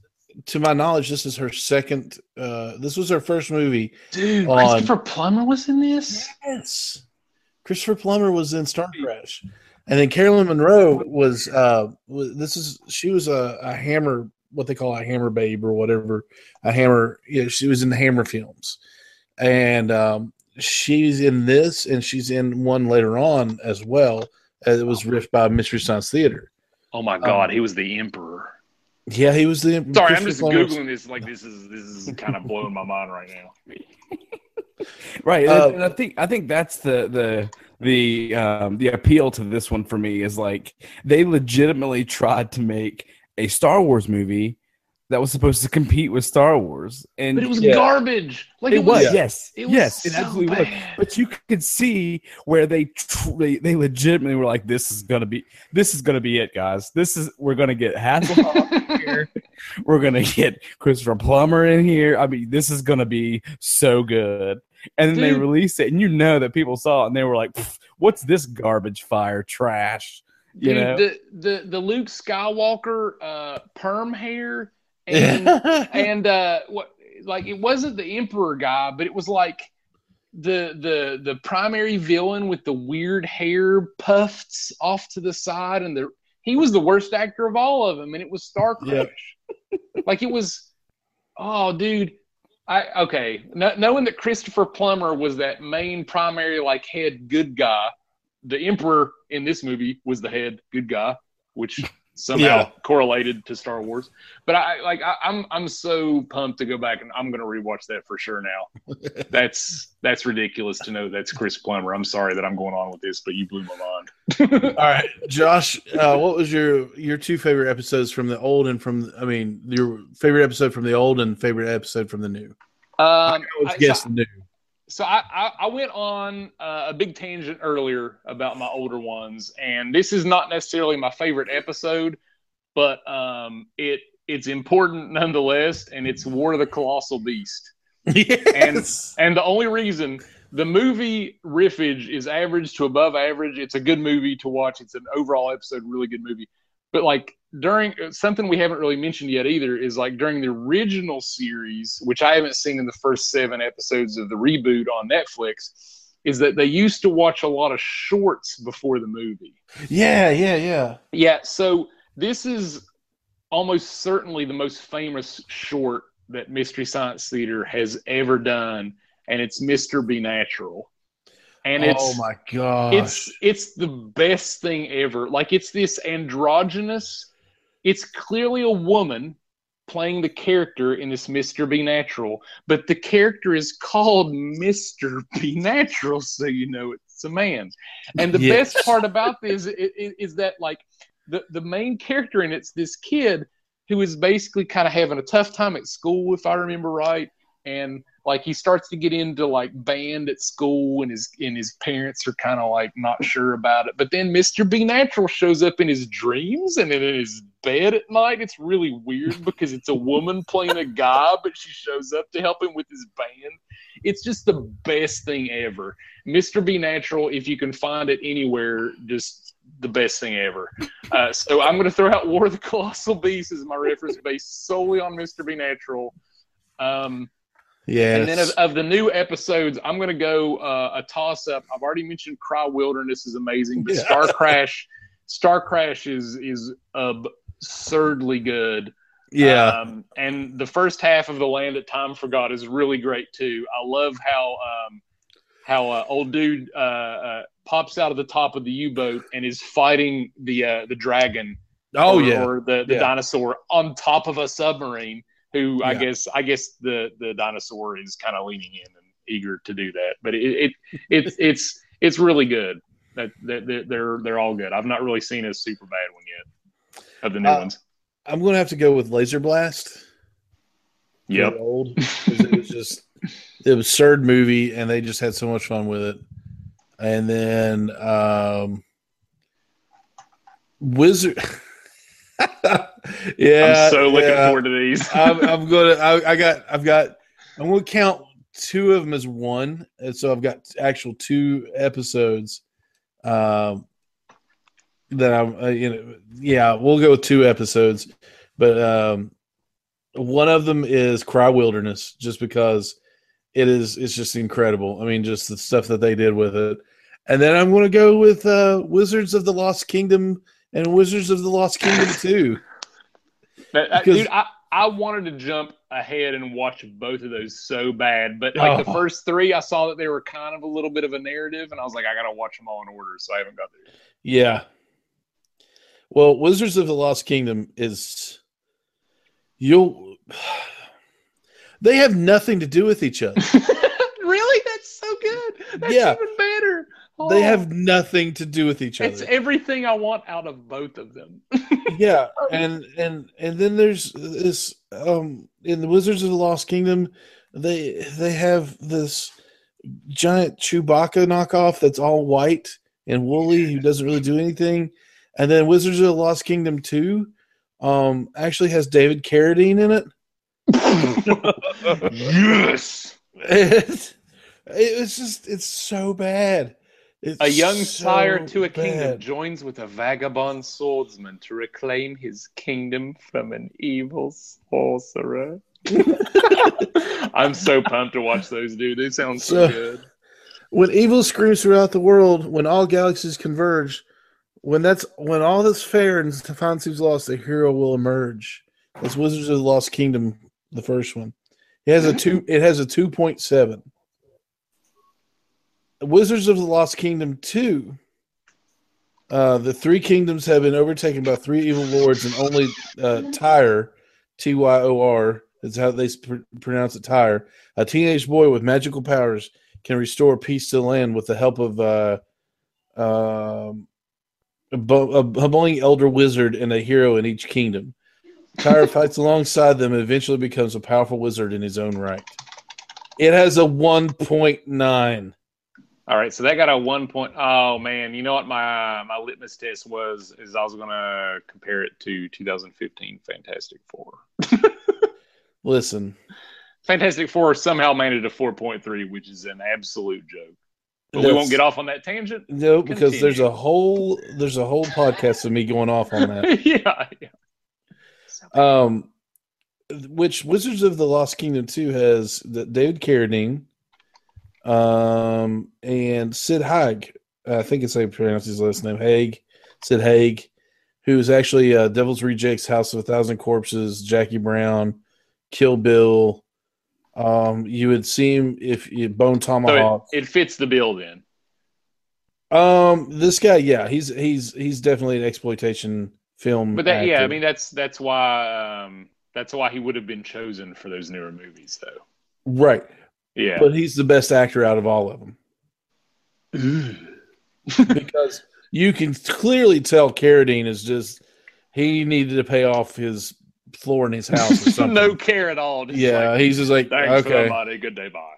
to my knowledge, this is her second. Uh, this was her first movie. Dude, on, Christopher Plummer was in this. Yes, Christopher Plummer was in Star Crash, and then Caroline Munro was. Uh, this is she was a, a Hammer, what they call a Hammer babe or whatever, a Hammer. Yeah, she was in the Hammer films, and um, she's in this, and she's in one later on as well. As it was riffed by Mystery Science Theater. Oh my God, um, he was the Emperor. Yeah, he was the. Sorry, I'm just googling this. Like this is this is kind of blowing my mind right now. right, uh, and I think I think that's the the the um, the appeal to this one for me is like they legitimately tried to make a Star Wars movie that was supposed to compete with Star Wars, and but it was yeah. garbage. Like it, it was, was, yes, it was yes, so it absolutely bad. was. But you could see where they, tr- they they legitimately were like, "This is gonna be this is gonna be it, guys. This is we're gonna get Hasselhoff here. We're gonna get Christopher Plummer in here. I mean, this is gonna be so good." And then Dude. they released it, and you know that people saw it, and they were like, "What's this garbage fire trash?" You Dude, know? the the the Luke Skywalker uh, perm hair and and uh, what like it wasn't the emperor guy, but it was like the the the primary villain with the weird hair puffs off to the side, and the he was the worst actor of all of them, and it was Star Crash. Yep. like it was, oh, dude. I okay, no, knowing that Christopher Plummer was that main primary like head good guy, the Emperor in this movie was the head good guy, which somehow yeah. correlated to Star Wars. But I like I, am I'm, I'm so pumped to go back and I'm gonna rewatch that for sure now. that's that's ridiculous to know that's Chris Plummer. I'm sorry that I'm going on with this, but you blew my mind. All right, Josh, uh, what was your your two favorite episodes from the old and from I mean your favorite episode from the old and favorite episode from the new? Um, I guess so, the new so I, I, I, went on uh, a big tangent earlier about my older ones, and this is not necessarily my favorite episode, but um, it it's important nonetheless, and it's War of the Colossal Beast. Yes. And and the only reason the movie riffage is average to above average. It's a good movie to watch. It's an overall episode, really good movie. But like during something we haven't really mentioned yet either is like during the original series, which I haven't seen in the first seven episodes of the reboot on Netflix, is that they used to watch a lot of shorts before the movie. Yeah, yeah, yeah. Yeah, so this is almost certainly the most famous short that Mystery Science Theater has ever done. and it's Mr. B Natural. And oh it's oh my god, it's it's the best thing ever. Like it's this androgynous. It's clearly a woman playing the character in this Mr. B Natural, but the character is called Mr. B Natural, so you know it's a man. And the yes. best part about this is, is, is, that like the, the main character in it's this kid who is basically kind of having a tough time at school, if I remember right, and like he starts to get into like band at school and his and his parents are kind of like not sure about it. But then mr b natural shows up in his dreams and in his bed at night. It's really weird because it's a woman playing a guy but she shows up to help him with his band. It's just the best thing ever. Mr b natural if you can find it anywhere just the best thing ever. Uh, so i'm going to throw out war of the colossal beast as my reference based solely on mr B natural. Um, yeah. And then of, of, the new episodes, I'm going to go uh, a toss up. I've already mentioned Cry Wilderness is amazing, but yeah. Star Crash, Star Crash is is absurdly good. Yeah. Um, and the first half of The Land That Time Forgot is really great too. I love how um, how uh, old dude uh, uh pops out of the top of the U boat and is fighting the uh, the dragon. Oh or, yeah, or the the yeah. dinosaur on top of a submarine who yeah. I guess I guess the the dinosaur is kind of leaning in and eager to do that. But it, it it's it's it's really good. That, that they're they're all good. I've not really seen a super bad one yet of the new uh, ones. I'm going to have to go with Laser Blast. Yep. Old. It was just the absurd movie, and they just had so much fun with it. And then um, Wizard. Yeah, I'm so looking yeah. forward to these. I'm, I'm gonna. I, I got. I've got. I'm gonna count two of them as one, and so I've got actual two episodes. Um, that I'm. Uh, you know, yeah, we'll go with two episodes, but um, one of them is Cry Wilderness, just because it is. It's just incredible. I mean, just the stuff that they did with it. And then I'm going to go with uh, Wizards of the Lost Kingdom and Wizards of the Lost Kingdom 2. Uh, dude, I, I wanted to jump ahead and watch both of those so bad, but like oh. the first three, I saw that they were kind of a little bit of a narrative, and I was like, I gotta watch them all in order, so I haven't got there. Yeah. Well, Wizards of the Lost Kingdom is you'll they have nothing to do with each other. really? That's so good. That's yeah. even better. They have oh. nothing to do with each other. It's everything I want out of both of them. yeah, and and and then there's this um in the Wizards of the Lost Kingdom, they they have this giant Chewbacca knockoff that's all white and woolly who doesn't really do anything. And then Wizards of the Lost Kingdom 2 um actually has David Carradine in it. yes. It, it's just it's so bad. It's a young so sire to a bad. kingdom joins with a vagabond swordsman to reclaim his kingdom from an evil sorcerer. I'm so pumped to watch those, dude. They sound so, so good. When evil screams throughout the world, when all galaxies converge, when that's when all that's fair and Stefan seems lost, a hero will emerge. That's Wizards of the Lost Kingdom, the first one. It has a two. It has a two point seven. Wizards of the Lost Kingdom 2. Uh, the three kingdoms have been overtaken by three evil lords, and only uh, Tyr, T Y O R, is how they pr- pronounce it, Tyr, a teenage boy with magical powers, can restore peace to the land with the help of uh, uh, a, a humbling elder wizard and a hero in each kingdom. Tyre fights alongside them and eventually becomes a powerful wizard in his own right. It has a 1.9. All right, so that got a one point. Oh man, you know what my my litmus test was is I was gonna compare it to 2015 Fantastic Four. Listen, Fantastic Four somehow made it a 4.3, which is an absolute joke. But we won't get off on that tangent. No, because there's a whole there's a whole podcast of me going off on that. yeah, yeah. Um, which Wizards of the Lost Kingdom 2 has that David Carradine, um, and Sid Haig. I think it's how you pronounce his last name. Haig, Sid Haig, who's actually uh, Devil's Rejects, House of a Thousand Corpses, Jackie Brown, Kill Bill, Um, you would see him if you Bone Tomahawk. So it, it, fits the bill then. Um, this guy, yeah, he's he's he's definitely an exploitation film. But that, yeah, I mean that's that's why um that's why he would have been chosen for those newer movies, though. Right. Yeah. But he's the best actor out of all of them. because you can clearly tell Carradine is just he needed to pay off his floor in his house or something. no care at all. Just yeah, like, he's just like Thanks okay, for good day, bye.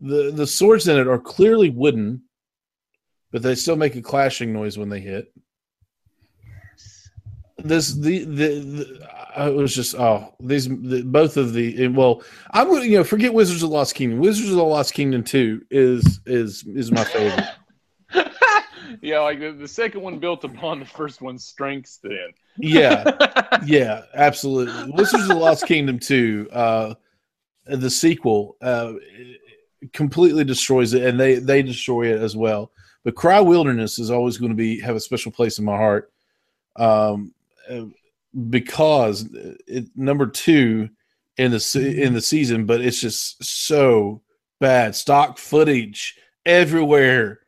The the swords in it are clearly wooden, but they still make a clashing noise when they hit. This the the, the it was just oh these the, both of the well I'm gonna you know forget Wizards of the Lost Kingdom. Wizards of the Lost Kingdom two is is is my favorite. yeah, like the, the, second one built upon the first one's strengths. Then, yeah, yeah, absolutely. Wizards of the Lost Kingdom two, uh, the sequel, uh, completely destroys it, and they they destroy it as well. But Cry Wilderness is always going to be have a special place in my heart, um, because it number two in the in the season, but it's just so bad. Stock footage everywhere.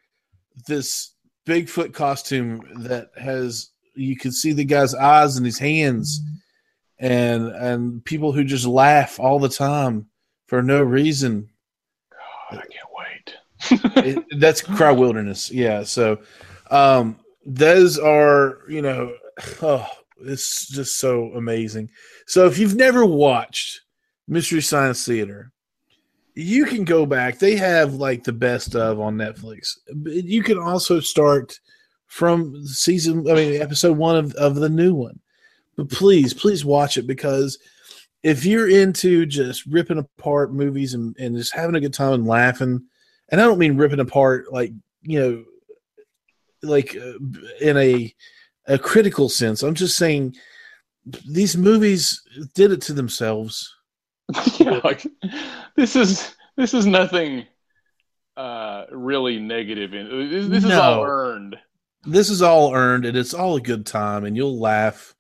This Bigfoot costume that has you can see the guy's eyes and his hands and and people who just laugh all the time for no reason. God, I can't wait. it, that's Cry Wilderness. Yeah. So um those are, you know, oh, it's just so amazing. So if you've never watched Mystery Science Theater, you can go back. They have like the best of on Netflix. You can also start from season, I mean, episode one of, of the new one. But please, please watch it because if you're into just ripping apart movies and, and just having a good time and laughing, and I don't mean ripping apart like, you know, like uh, in a a critical sense. I'm just saying these movies did it to themselves yeah, like, this is this is nothing uh, really negative. In this, this no. is all earned. This is all earned, and it's all a good time, and you'll laugh,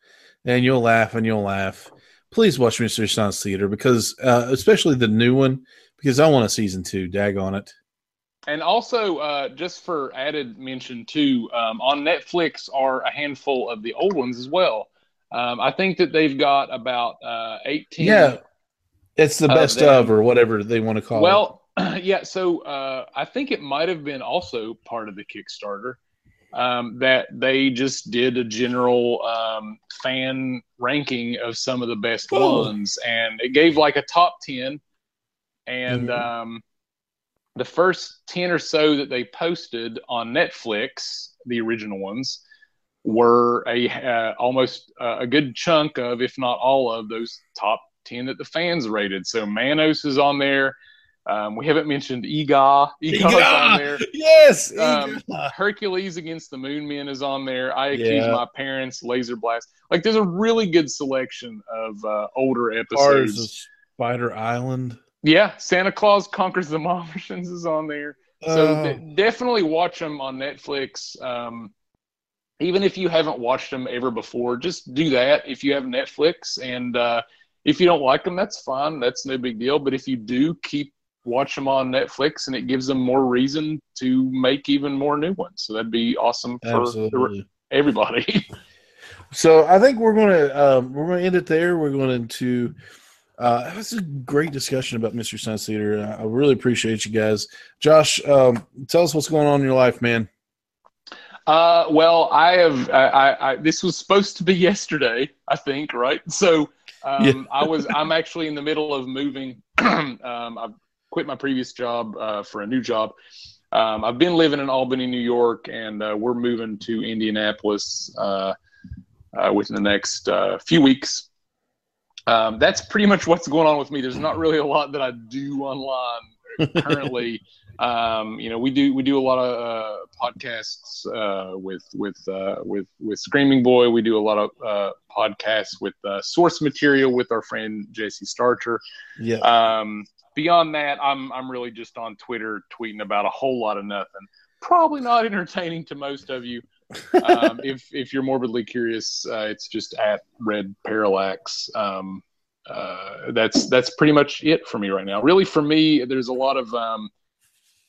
and you'll laugh, and you'll laugh. Please watch Mystery Science Theater because, uh, especially the new one, because I want a season two. Dag on it. And also, uh, just for added mention too, um, on Netflix are a handful of the old ones as well. Um, I think that they've got about uh, eighteen. Yeah, it's the best of, or whatever they want to call well, it. Well, yeah. So uh, I think it might have been also part of the Kickstarter um, that they just did a general um, fan ranking of some of the best oh. ones, and it gave like a top ten. And mm-hmm. The first ten or so that they posted on Netflix, the original ones, were a uh, almost uh, a good chunk of, if not all of, those top 10 that the fans rated. So Manos is on there. Um, we haven't mentioned Eegah. Eegah's on there. Yes. Um, Hercules against the Moon Men is on there. I accuse yeah. my parents. Laser Blast. Like, there's a really good selection of uh, older episodes. Spider Island. Yeah, Santa Claus conquers the Martians is on there. So uh, definitely watch them on Netflix. Um, even if you haven't watched them ever before, just do that if you have Netflix and. Uh, if you don't like them, that's fine. That's no big deal. But if you do, keep watch them on Netflix, and it gives them more reason to make even more new ones. So that'd be awesome for Absolutely. everybody. so I think we're gonna um, we're gonna end it there. We're going to. Uh, that's a great discussion about Mystery Science Theater. I really appreciate you guys. Josh, um, tell us what's going on in your life, man. Uh, well, I have. I, I, I, this was supposed to be yesterday, I think, right? So um, yeah. I was. I'm actually in the middle of moving. um, I've quit my previous job uh, for a new job. Um, I've been living in Albany, New York, and uh, we're moving to Indianapolis uh, uh within the next uh, few weeks. Um, that's pretty much what's going on with me. There's not really a lot that I do online currently. Um, you know, we do we do a lot of uh, podcasts uh, with with uh, with with Screaming Boy. We do a lot of uh, podcasts with uh, source material with our friend JC Starcher. Yeah. Um, beyond that, I'm I'm really just on Twitter tweeting about a whole lot of nothing. Probably not entertaining to most of you. Um, if if you're morbidly curious, uh, it's just at Red Parallax. Um, uh, that's that's pretty much it for me right now. Really, for me, there's a lot of um,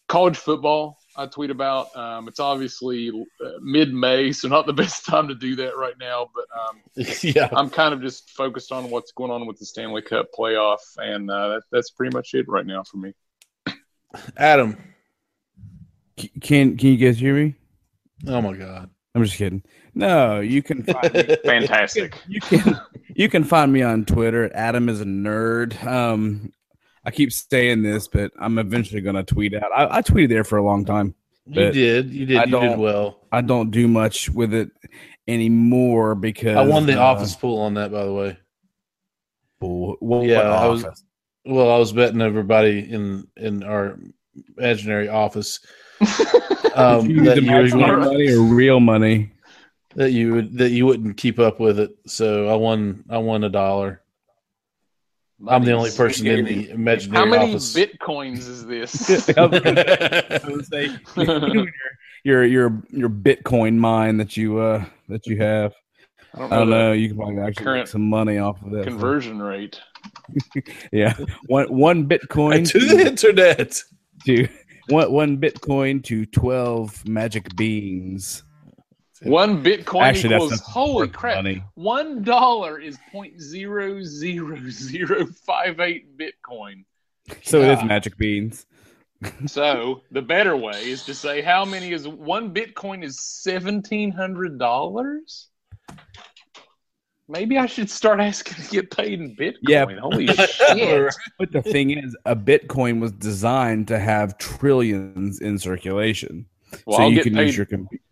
college football I tweet about. Um, it's obviously uh, mid May, so not the best time to do that right now. But um, yeah, I'm kind of just focused on what's going on with the Stanley Cup playoff, and uh, that, that's pretty much it right now for me. Adam, can can you guys hear me? Oh my god, I'm just kidding. No, you can find me. fantastic. You can, you can, you can find me on Twitter. Adam is a nerd. Um, I keep saying this, but I'm eventually going to tweet out. I, I, tweeted there for a long time. You did. You did. I you did well. I don't do much with it anymore because I won the uh, office pool on that. By the way. Pool. Well, yeah, I was. Well, I was betting everybody in in our imaginary office. um, that you money or real money that you would that you wouldn't keep up with it. So I won. I won a dollar. I'm the only person in the imaginary How many office. bitcoins is this? say, your, your your Bitcoin mine that you uh that you have. I don't know. I don't know you can probably actually make some money off of that conversion so. rate. yeah, one one Bitcoin to, to the internet. To one one Bitcoin to twelve magic beans. One Bitcoin Actually, equals holy crap. Money. One dollar is point zero zero zero five eight Bitcoin. So it is magic beans. so the better way is to say how many is one Bitcoin is seventeen hundred dollars. Maybe I should start asking to get paid in Bitcoin. Yeah. Holy shit. But the thing is, a Bitcoin was designed to have trillions in circulation. Well, so I'll you can paid, use your computer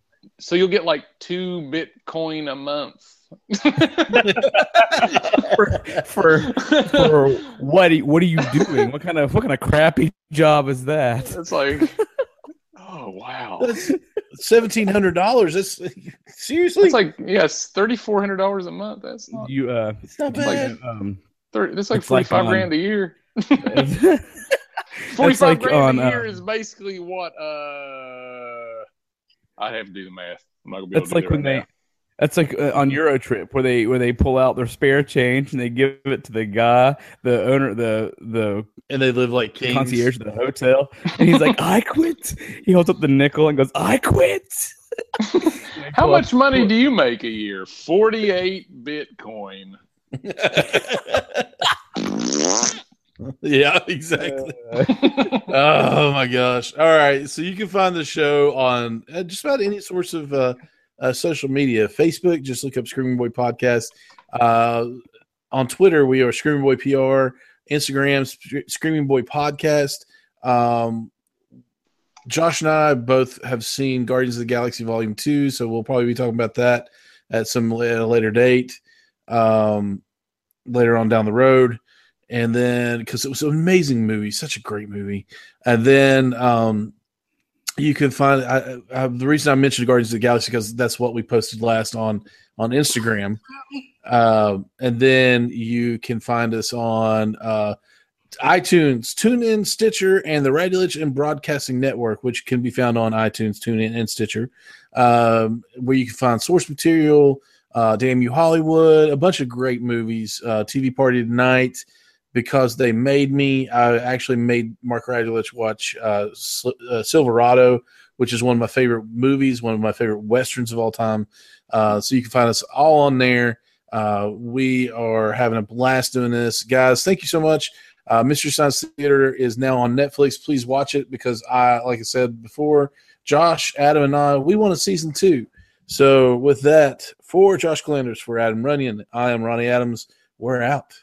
so you'll get like two Bitcoin a month. for, for, for what? What are you doing? What kind of what kind of crappy job is that? It's like, oh wow, seventeen hundred dollars. That's seriously. It's like yes, thirty four hundred dollars a month. That's not. You uh, it's not bad. Like, um, 30, that's like forty five like grand a year. Forty five like grand on, a year uh, is basically what uh I have to do the math. I'm not gonna be That's like when right they. That's like uh, on Euro Trip where they where they pull out their spare change and they give it to the guy, the owner, the the and they live like kings. concierge of the hotel, and he's like, "I quit." He holds up the nickel and goes, "I quit." How much money do you make a year? Forty-eight Bitcoin. yeah, exactly. Oh my gosh! All right, so you can find the show on uh, just about any source of uh, uh, social media. Facebook, just look up Screaming Boy Podcast. Uh, on Twitter, we are Screaming Boy PR. Instagram, Screaming Boy Podcast. Um, Josh and I both have seen Guardians of the Galaxy Volume Two, so we'll probably be talking about that at some at a later date, um, later on down the road and then because it was an amazing movie, such a great movie, and then um, you can find I, I, the reason I mentioned Guardians of the Galaxy because that's what we posted last on on Instagram, uh, and then you can find us on uh, iTunes, TuneIn, Stitcher, and the Radio and Broadcasting Network, which can be found on iTunes, TuneIn, and Stitcher, um, where you can find source material. Uh, Damn You Hollywood, a bunch of great movies. Uh, TV Party Tonight, because they made me. I actually made Mark Radulich watch uh, uh, Silverado, which is one of my favorite movies, one of my favorite westerns of all time. Uh, so you can find us all on there. Uh, we are having a blast doing this, guys. Thank you so much. Uh, Mystery Science Theater is now on Netflix. Please watch it because I, like I said before, Josh, Adam, and I, we want a season two. So with that, for Josh Glanders, for Adam Runyon, I am Ronnie Adams. We're out.